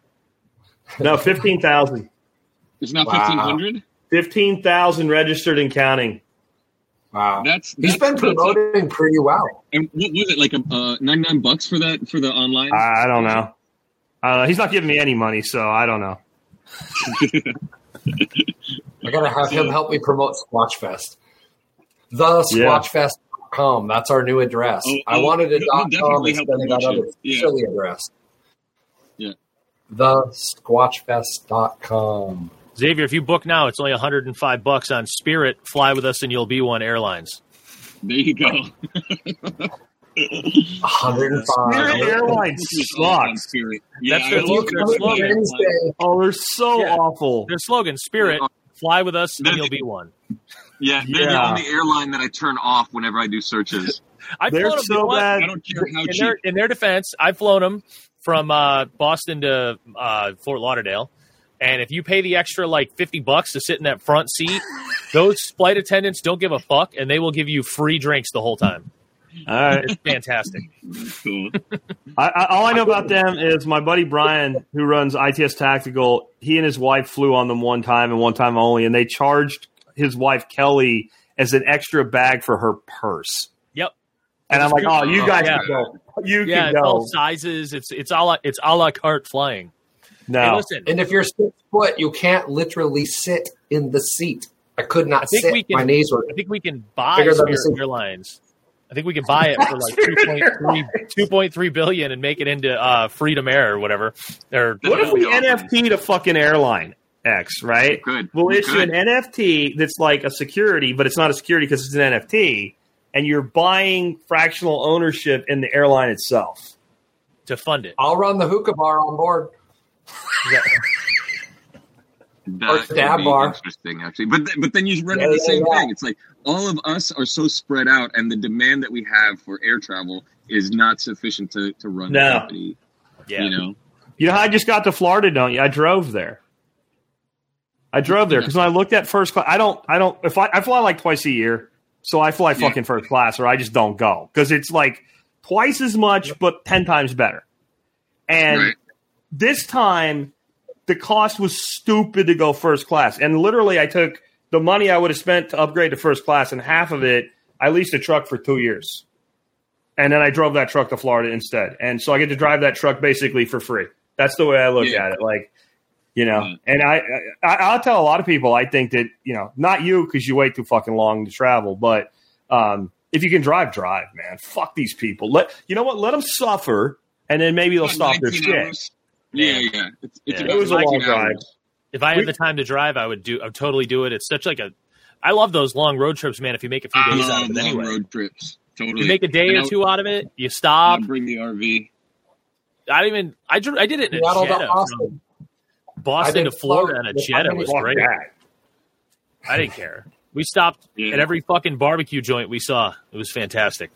No, 15,000. amazing. It's not Wow. fifteen hundred. 15,000 registered and counting. Wow. That's He's that's, been promoting pretty well. and what was it like a uh, ninety nine bucks for that for the online? I, I don't know. I. He's not giving me any money, so I don't know. I gotta have him help me promote Squatch Fest. The Squatchfest.com. That's our new address. Oh, I oh, wanted a he'll- dot he'll com instead of that other. Yeah. silly address. Yeah. The Squatchfest.com. Xavier, if you book now, it's only 105 bucks on Spirit. Fly with us, and you'll be one airlines. there you go. [LAUGHS] 105. Spirit Airlines sucks. Spirit. Yeah, That's their- always Look, their go coming for slogan. Oh, they're so Yeah. awful. Their slogan, Spirit, fly with us, and That's- you'll be one. Yeah, they're the only airline that I turn off whenever I do searches. [LAUGHS] I've They're flown them, you know so what? bad. I don't care how in cheap. their, in their defense, I've flown them from uh, Boston to uh, Fort Lauderdale, and if you pay the extra like fifty bucks to sit in that front seat, those flight attendants don't give a fuck, and they will give you free drinks the whole time. All right. It's fantastic. Cool. I, I, all I know about them is my buddy Brian, who runs ITS Tactical. He and his wife flew on them one time and one time only, and they charged his wife Kelly as an extra bag for her purse. Yep. And I'm like, oh, you oh, guys Yeah. can go. You Yeah, can it's all go. sizes. It's it's a la, it's a la carte flying. Hey, No, listen, And if you're six foot, you can't literally sit in the seat. I could not I think sit. we can- My knees were. I think we can buy Bigger than the Spirit seat. Airlines. I think we can buy it for like [LAUGHS] 2.3, 2.3 billion and make it into uh, Freedom Air or whatever. Or what if we That'd be awesome. NFT to fucking airline X, right? Good. We'll We issue could. an NFT that's like a security, but it's not a security because it's an NFT, and you're buying fractional ownership in the airline itself. to fund it. I'll run the hookah bar on board. [LAUGHS] That Or would stab be bar. interesting, actually. But th- but then you run Yeah, into the yeah, same yeah. thing. It's like all of us are so spread out, and the demand that we have for air travel is not sufficient to, to run No. the company. Yeah. You know, You know how I just got to Florida, don't you? I drove there. I drove there because when I looked at first class, I don't, I don't. If I, I fly like twice a year, so I fly Yeah. fucking first class, or I just don't go because it's like twice as much, but ten times better. And right? this time, the cost was stupid to go first class, and literally, I took the money I would have spent to upgrade to first class, and half of it, I leased a truck for two years, and then I drove that truck to Florida instead, and so I get to drive that truck basically for free. That's the way I look Yeah. at it, like. You know, Yeah. and I, I I'll tell a lot of people I think that you know not you because you wait too fucking long to travel, but um, if you can drive, drive, man. Fuck these people. Let you know what? Let them suffer, and then maybe they'll stop their 19 shit. Hours. Yeah, yeah. It's, it's Yeah. about It was a long drive. If I We- had the time to drive, I would do. I would totally do it. It's such like a. I love those long road trips, man. If you make a few I days out of it, long anyway. road trips. Totally. You make a day And or two out of it. You stop. I'll bring the RV. I didn't even. I dr- I did it in a Jetta Austin. Boston to Florida in float a Jetta. Was great. that. I didn't care. We stopped Yeah. at every fucking barbecue joint we saw. It was fantastic.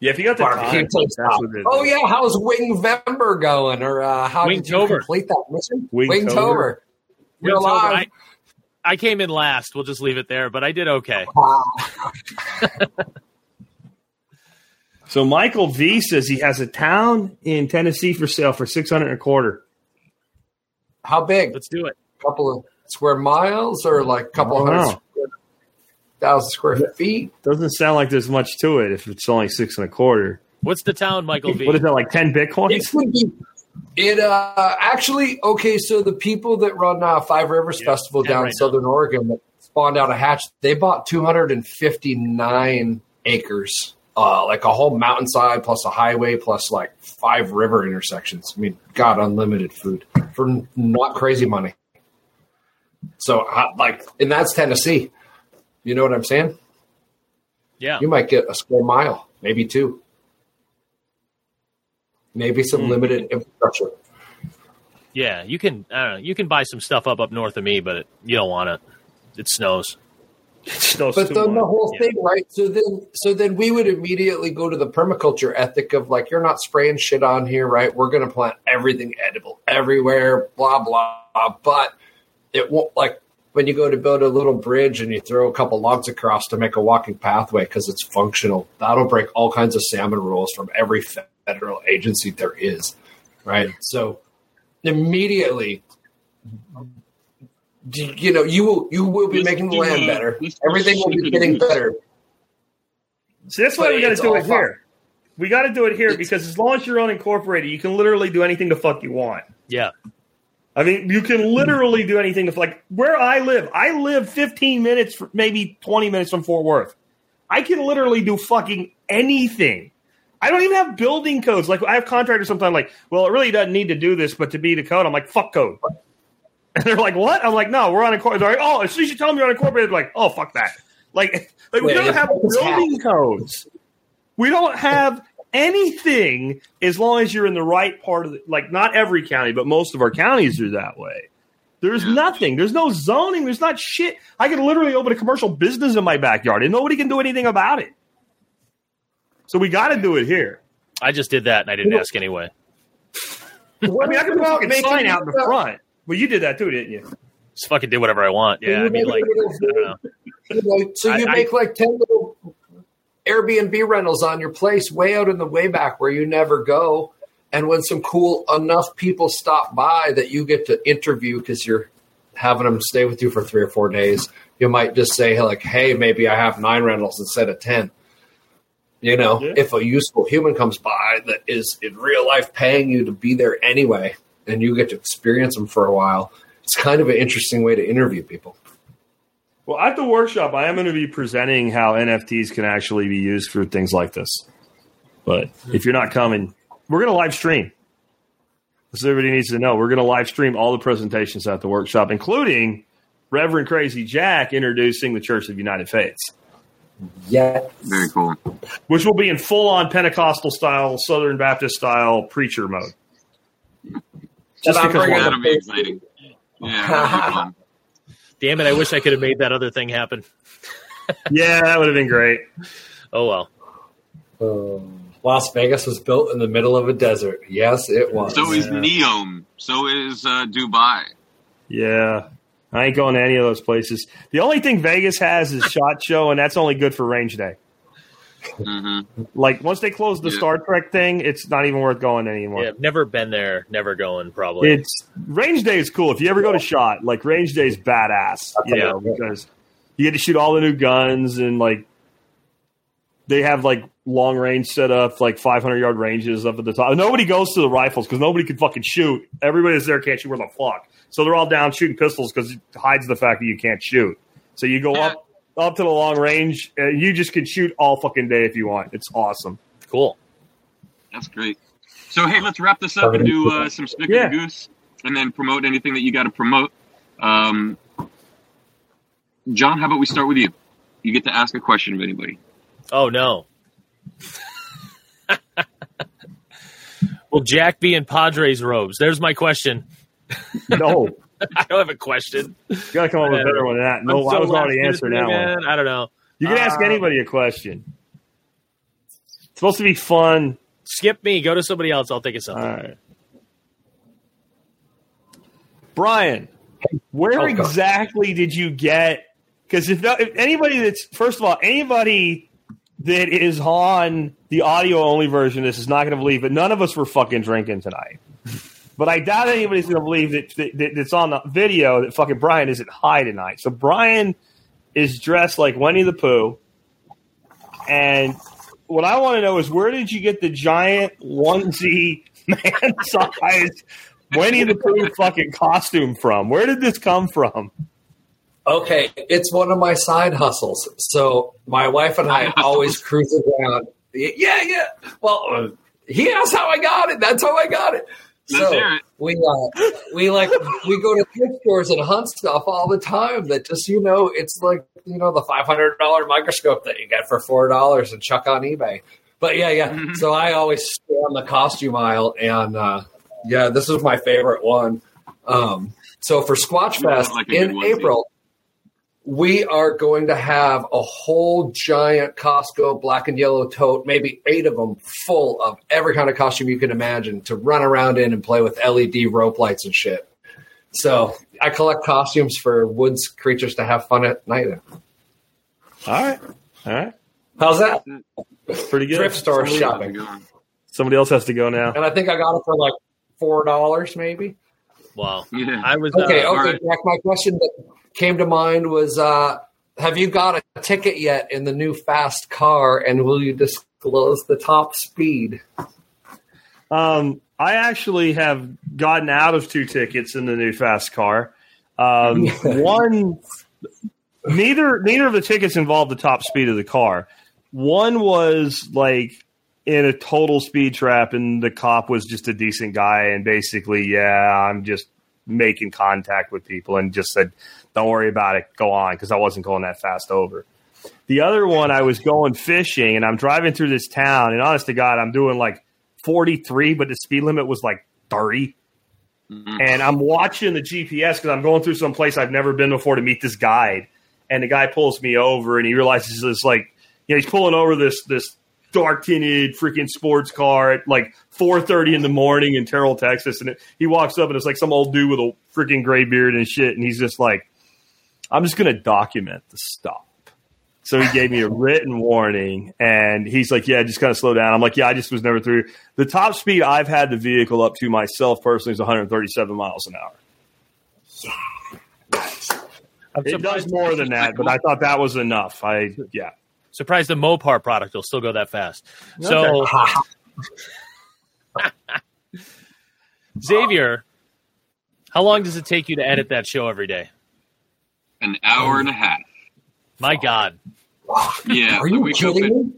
Yeah, if you got the Barbecue time, takes that's off. what it is. Oh yeah, how's Wingvember going? Or uh, how did you Wingtober. complete that mission? Wingtober. Wingtober. You're Wingtober, alive. I, I came in last. We'll just leave it there, but I did okay. Wow. [LAUGHS] So Michael V says he has a town in Tennessee for sale for six hundred and a quarter. How big? Let's do it. A couple of square miles or like a couple I don't hundred know. square- thousand square feet? Doesn't sound like there's much to it if it's only six and a quarter. What's the town, Michael V? What is that like? Ten It bitcoins? would be. It uh actually okay. So the people that run uh, Five Rivers Yeah, Festival down right in Southern Oregon that spawned out a hatch, they bought 259 acres, uh, like a whole mountainside plus a highway plus like five river intersections. I mean, God, unlimited food for not crazy money. So uh, like, and that's Tennessee. You know what I'm saying? yeah. You might get a square mile, maybe two. Maybe some Hmm. limited infrastructure. Yeah, you can. I don't know. You can buy some stuff up up north of me, but it, you don't want it. It snows. [LAUGHS] It snows But then the whole Yeah. thing, right? So then, so then we would immediately go to the permaculture ethic of like, you're not spraying shit on here, right? We're going to plant everything edible everywhere, blah blah. But it won't like when you go to build a little bridge and you throw a couple logs across to make a walking pathway because it's functional. That'll break all kinds of salmon rules from every federal agency there is, right? So immediately. You know, you will you will be making the land better. Everything will be getting better. See, that's why But we got to do it fun. here. We got to do it here It's- because as long as you're unincorporated, you can literally do anything the fuck you want. Yeah, I mean, you can literally do anything to like where I live. I live 15 minutes, maybe 20 minutes from Fort Worth. I can literally do fucking anything. I don't even have building codes. Like I have contractors sometimes like, well, it really doesn't need to do this, but to be the code, I'm like, fuck code. And they're like, what? I'm like, no, we're unincorporated. They're like, oh, as soon as you tell me you're unincorporated, they're like, oh, fuck that. Like, [LAUGHS] like we don't have building codes. We don't have anything as long as you're in the right part of the, like not every county, but most of our counties are that way. There's nothing. There's no zoning. There's not shit. I could literally open a commercial business in my backyard and nobody can do anything about it. So we got to do it here. I just did that and I didn't ask anyway. I mean, I could put a fucking sign out in the front. Well, you did that too, didn't you? Just fucking do whatever I want. Yeah, I mean, like, I don't know. You know, so you I- I- make like ten little Airbnb rentals on your place, way out in the way back where you never go. And when some cool enough people stop by that you get to interview because you're having them stay with you for three or four days, you might just say like, "Hey, maybe I have nine rentals instead of 10. You know, Yeah. if a useful human comes by that is in real life paying you to be there anyway, and you get to experience them for a while, it's kind of an interesting way to interview people. Well, at the workshop, I am going to be presenting how NFTs can actually be used for things like this. But if you're not coming, we're going to live stream. So everybody needs to know we're going to live stream all the presentations at the workshop, including Reverend Crazy Jack introducing the Church of United Faiths, Yeah, Very cool. which will be in full on Pentecostal style, Southern Baptist style preacher mode. Just because That'll be exciting. Yeah, that'll be fun. Damn it! I wish I could have made that other thing happen. [LAUGHS] yeah, that would have been great. Oh well. Um, Las Vegas was built in the middle of a desert. Yes, it was. So is Yeah. Neom. So is uh, Dubai. Yeah. I ain't going to any of those places. The only thing Vegas has is Shot Show, and that's only good for range day. Hmm Like once they close the Yeah. Star Trek thing, it's not even worth going anymore. Yeah, I've never been there. Never going. Probably. It's range day is cool. If you ever go to Shot, like range day is badass. You Yeah. know, because you get to shoot all the new guns and like they have like long range set up, like 500 yard ranges up at the top. Nobody goes to the rifles because nobody can fucking shoot. Everybody that's there can't shoot where the fuck. So they're all down shooting pistols because it hides the fact that you can't shoot. So you go up up to the long range, and you just can shoot all fucking day if you want. It's awesome. cool. That's great. So hey, let's wrap this up and do uh, some Snicker Yeah. of Goose, and then promote anything that you got to promote. Um, John, how about we start with you? You get to ask a question of anybody. Oh no. [LAUGHS] Will Jack be in Padres robes? There's my question. No, [LAUGHS] [LAUGHS] I don't have a question. you got to come up with a better one than that. No, I'm so I was already answering minute, that one. man. I don't know. You can ask Uh, anybody a question. It's supposed to be fun. Skip me. Go to somebody else. I'll think of All something. right. Brian, where Oh, exactly did you get? Because if, if anybody that's first of all anybody that is on the audio only version, of this is not going to believe. But none of us were fucking drinking tonight. But I doubt anybody's going to believe that, that, that that's on the video that fucking Brian isn't high tonight. So Brian is dressed like Winnie the Pooh, and what I want to know is where did you get the giant onesie [LAUGHS] man size Winnie the Pooh fucking costume from? Where did this come from? Okay, it's one of my side hustles. So my wife and I always [LAUGHS] cruise around. Yeah, yeah. Well, he asked how I got it. That's how I got it. So we uh, we like we go to thrift stores and hunt stuff all the time. That just you know, it's like you know the five hundred dollar microscope that you get for four dollars and chuck on eBay. But yeah, yeah. Mhm. So I always stay on the costume aisle, and uh, yeah, this is my favorite one. Um, so for Squatch Fest like in. April, we are going to have a whole giant Costco black and yellow tote, maybe eight of them, full of every kind of costume you can imagine to run around in and play with LED rope lights and shit. So I collect costumes for woods creatures to have fun at night. in. All right. All right. How's that? Pretty good. Thrift store Somebody- shopping. Somebody else has to go now. And I think I got it for like four dollars, maybe. Wow. Yeah. I was Okay, uh, okay, alright. Jack. My question that came to mind was: uh, Have you got a ticket yet in the new fast car, and will you disclose the top speed? Um, I actually have gotten out of two tickets in the new fast car. Um, [LAUGHS] one, neither neither of the tickets involved the top speed of the car. One was like in a total speed trap, and the cop was just a decent guy, and basically, yeah, I'm just making contact with people, and just said, "Don't worry about it, go on," because I wasn't going that fast over. The other one, I was going fishing, and I'm driving through this town, and honest to God, I'm doing like 43, but the speed limit was like 30. Mhm. And I'm watching the GPS because I'm going through some place I've never been before to meet this guide. And the guy pulls me over, and he realizes it's like, you know, he's pulling over this this dark tinted freaking sports car at like 4:30 in the morning in Terrell, Texas. And it, he walks up, and it's like some old dude with a freaking gray beard and shit. And he's just like, I'm just gonna document the stop. So he gave me a [LAUGHS] written warning, and he's like, "Yeah, just kind of slow down." I'm like, "Yeah, I just was never through." The top speed I've had the vehicle up to myself personally is 137 miles an hour. [LAUGHS] I'm It does more than that, but I thought that was enough. I yeah. surprised the Mopar product will still go that fast. So, [LAUGHS] Xavier, how long does it take you to edit that show every day? An hour and a half. My God. Yeah. Are I you wake up at me?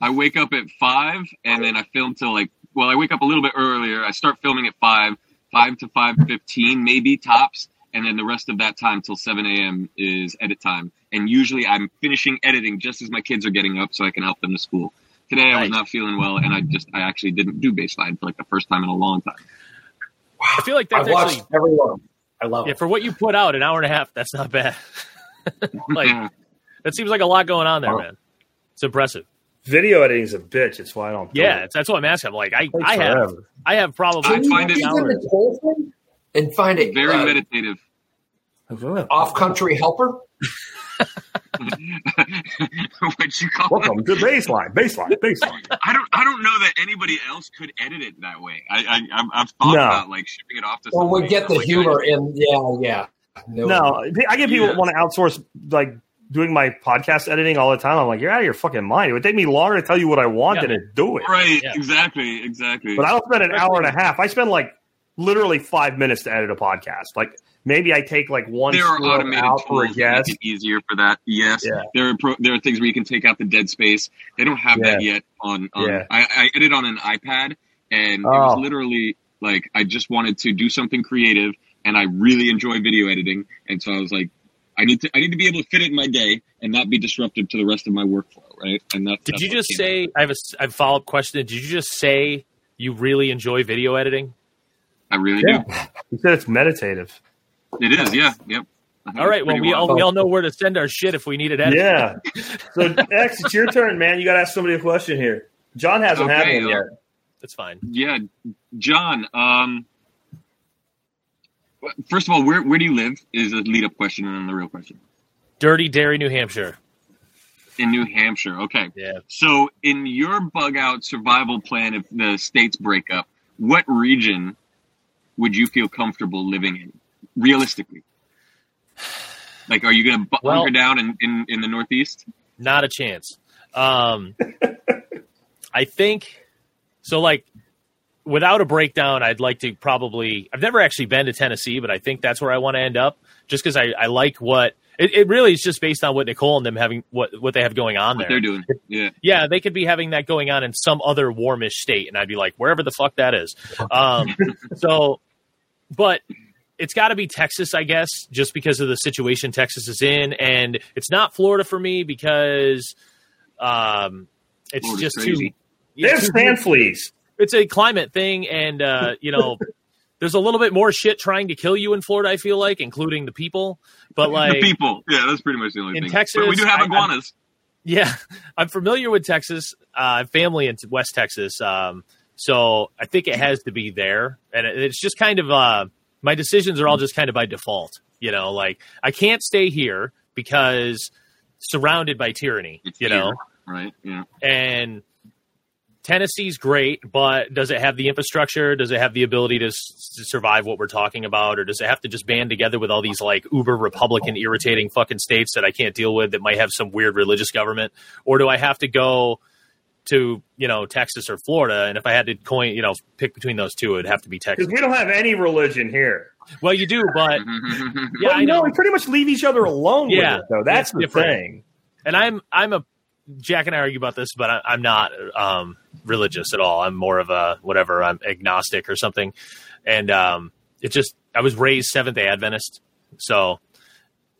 I wake up at five and then I film till like well, I wake up a little bit earlier. I start filming at five, five to five fifteen, maybe tops, and then the rest of that time till seven AM is edit time. And usually I'm finishing editing just as my kids are getting up so I can help them to school. Today I was not feeling well and I just I actually didn't do baseline for like the first time in a long time. I feel like that's I've watched actually, every one. I love yeah, it. for what you put out, an hour and a half, that's not bad. [LAUGHS] like, that seems like a lot going on there, Wow. man. It's impressive. Video editing is a bitch. It's why I don't. Yeah, it. that's what I'm asking. I'm like, I, It takes I have. I have probably I Can you find it- the whole thing and find it Very uh, meditative. off-country helper? [LAUGHS] what you call it? Welcome to baseline, baseline, baseline. I don't. I don't know that anybody else could edit it that way. I, I I've, I've thought No. about like shipping it off to. Or somebody. would get the Like, humor in? Yeah, yeah. No, I get people Yeah. want to outsource like doing my podcast editing all the time. I'm like, you're out of your fucking mind. It would take me longer to tell you what I want Yeah. than to do it. Right. Yeah. Exactly. Exactly. But I don't spend an hour and a half. I spend like literally five minutes to edit a podcast. Like maybe I take like one there are automated out for a tools that make it easier for that. Yes, Yeah. there are pro- there are things where you can take out the dead space. They don't have that yet on. on Yeah. I, I edit on an iPad, and it Oh. was literally like I just wanted to do something creative, and I really enjoy video editing, and so I was like, I need to I need to be able to fit it in my day and not be disruptive to the rest of my workflow, right? And that's Did that's you just came out. say? I have a, s- I have a follow up question. Did you just say you really enjoy video editing? I really Yeah. You said it's meditative. Do. It is, yeah, yep. All right. Well, pretty we all, we all know where to send our shit if we need it edited. Yeah. [LAUGHS] So X, it's your turn, man. You got to ask somebody a question here. John hasn't Okay, had one uh, yet. That's fine. Yeah, John. Um, first of all, where where do you live? Is a lead up question, and then the real question. Dirty Derry, New Hampshire. In New Hampshire, okay. Yeah. So, in your bug out survival plan, if the states break up, what region would you feel comfortable living in, realistically? Like, are you going to Well- bunker down in, in, in the Northeast? Not a chance. Um, I think so. Like without a breakdown, I'd like to probably. I've never actually been to Tennessee, but I think that's where I want to end up, just because I, I like what it, it really is just based on what Nicole and them having what what they have going on What there. they're doing. Yeah. Yeah, they could be having that going on in some other warmish state, and I'd be like, wherever the fuck that is. Um, [LAUGHS] so, but it's got to be Texas, I guess, just because of the situation Texas is in, and it's not Florida for me because um, it's Florida's just crazy. too. They have too- sand fleas. it's a climate thing, and uh, [LAUGHS] you know, there's a little bit more shit trying to kill you in Florida. I feel like, including the people. But like, the people. Yeah, that's pretty much the only In thing. Texas, but we do have I- iguanas. Yeah, [LAUGHS] I'm familiar with Texas. Uh, family in West Texas, um, so I think it has to be there. And it- it's just kind of uh, my decisions are all just kind of by default. You know, like I can't stay here because surrounded by tyranny. It's you here, know, right? Yeah. and Tennessee's great, but does it have the infrastructure? Does it have the ability to, s- to survive what we're talking about, or does it have to just band together with all these like uber Republican, irritating fucking states that I can't deal with that might have some weird religious government, or do I have to go to you know Texas or Florida? And if I had to coin, you know, pick between those two, it'd have to be Texas. Because we don't have any religion here. Well, you do, but [LAUGHS] yeah, Well, I you know. we pretty much leave each other alone Yeah, with it, though. That's the different. thing. and I'm I'm a Jack and I argue about this, but I, I'm not um, religious at all. I'm more of a whatever. I'm agnostic or something, and um, it just I was raised Seventh Day Adventist, so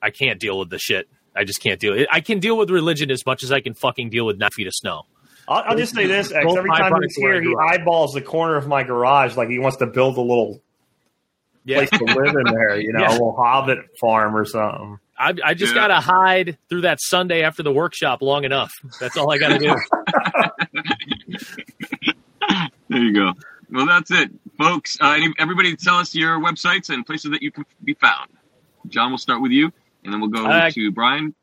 I can't deal with the shit. I just can't deal. I can deal with religion as much as I can fucking deal with nine feet of snow. I'll, I'll just say this: X, every time he's here, he eyeballs the corner of my garage like he wants to build a little Yeah, place to live in there. You know, [LAUGHS] Yeah. a little hobbit farm or something. I, I just Yeah. gotta hide through that Sunday after the workshop long enough. That's all I gotta do. [LAUGHS] There you go. Well, that's it, folks. Uh, any, everybody, tell us your websites and places that you can be found. John, we'll start with you, and then we'll go Uh, to Brian.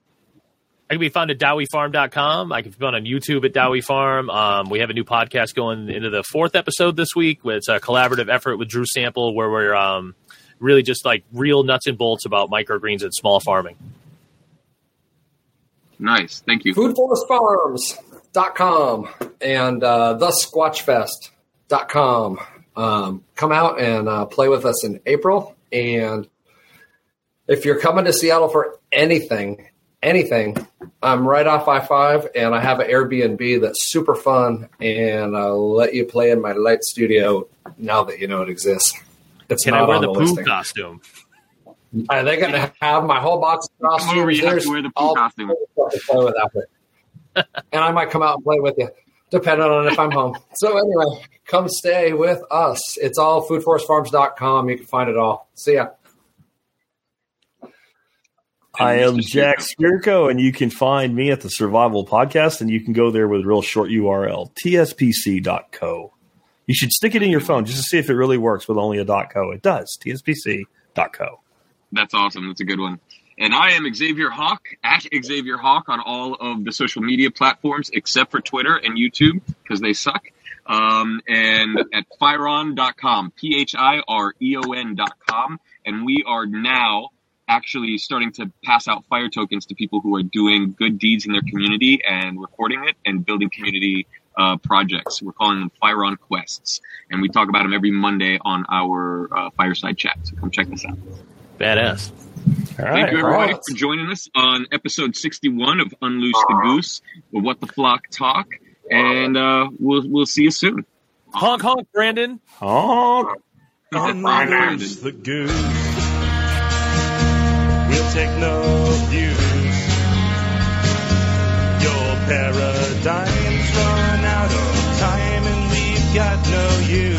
I can be found at dowiefarm.com. I can be found on YouTube at Dowie Farm. Um, we have a new podcast going into the fourth episode this week. It's a collaborative effort with Drew Sample where we're um, really just like real nuts and bolts about microgreens and small farming. Nice. Thank you. foodforestfarms.com and uh, thesquatchfest.com. Um, come out and uh, play with us in April. And if you're coming to Seattle for anything, anything, I'm right off I 5 and I have an Airbnb that's super fun. And I'll let you play in my light studio now that you know it exists. It's Can I wear on the the poo listing. costume? Uh, Are they going to have my whole box of costumes? Come over, you have to wear the poo costume. play with out there. [LAUGHS] and I might come out and play with you, depending on if I'm home. [LAUGHS] So anyway, come stay with us. It's all foodforestfarms.com. You can find it all. See ya. I am Jack Spirko, and you can find me at the Survival Podcast, and you can go there with a real short URL, tspc.co. You should stick it in your phone just to see if it really works with only a .co. It does, tspc.co. That's awesome. That's a good one. And I am Xavier Hawk at Xavier Hawk on all of the social media platforms except for Twitter and YouTube because they suck. Um, and at Phireon.com, P H I R E O N.com. And we are now actually starting to pass out fire tokens to people who are doing good deeds in their community and recording it and building community uh, projects. We're calling them Phireon Quests. And we talk about them every Monday on our uh, fireside chat. So come check this out. Badass. All Thank you, everybody, right. for joining us on episode 61 of Unloose the Goose with What the Flock Talk. And uh, we'll, we'll see you soon. Honk honk, Brandon. Honk. Unloose the goose. We'll take no abuse. Your paradigm's run out of time and we've got no use.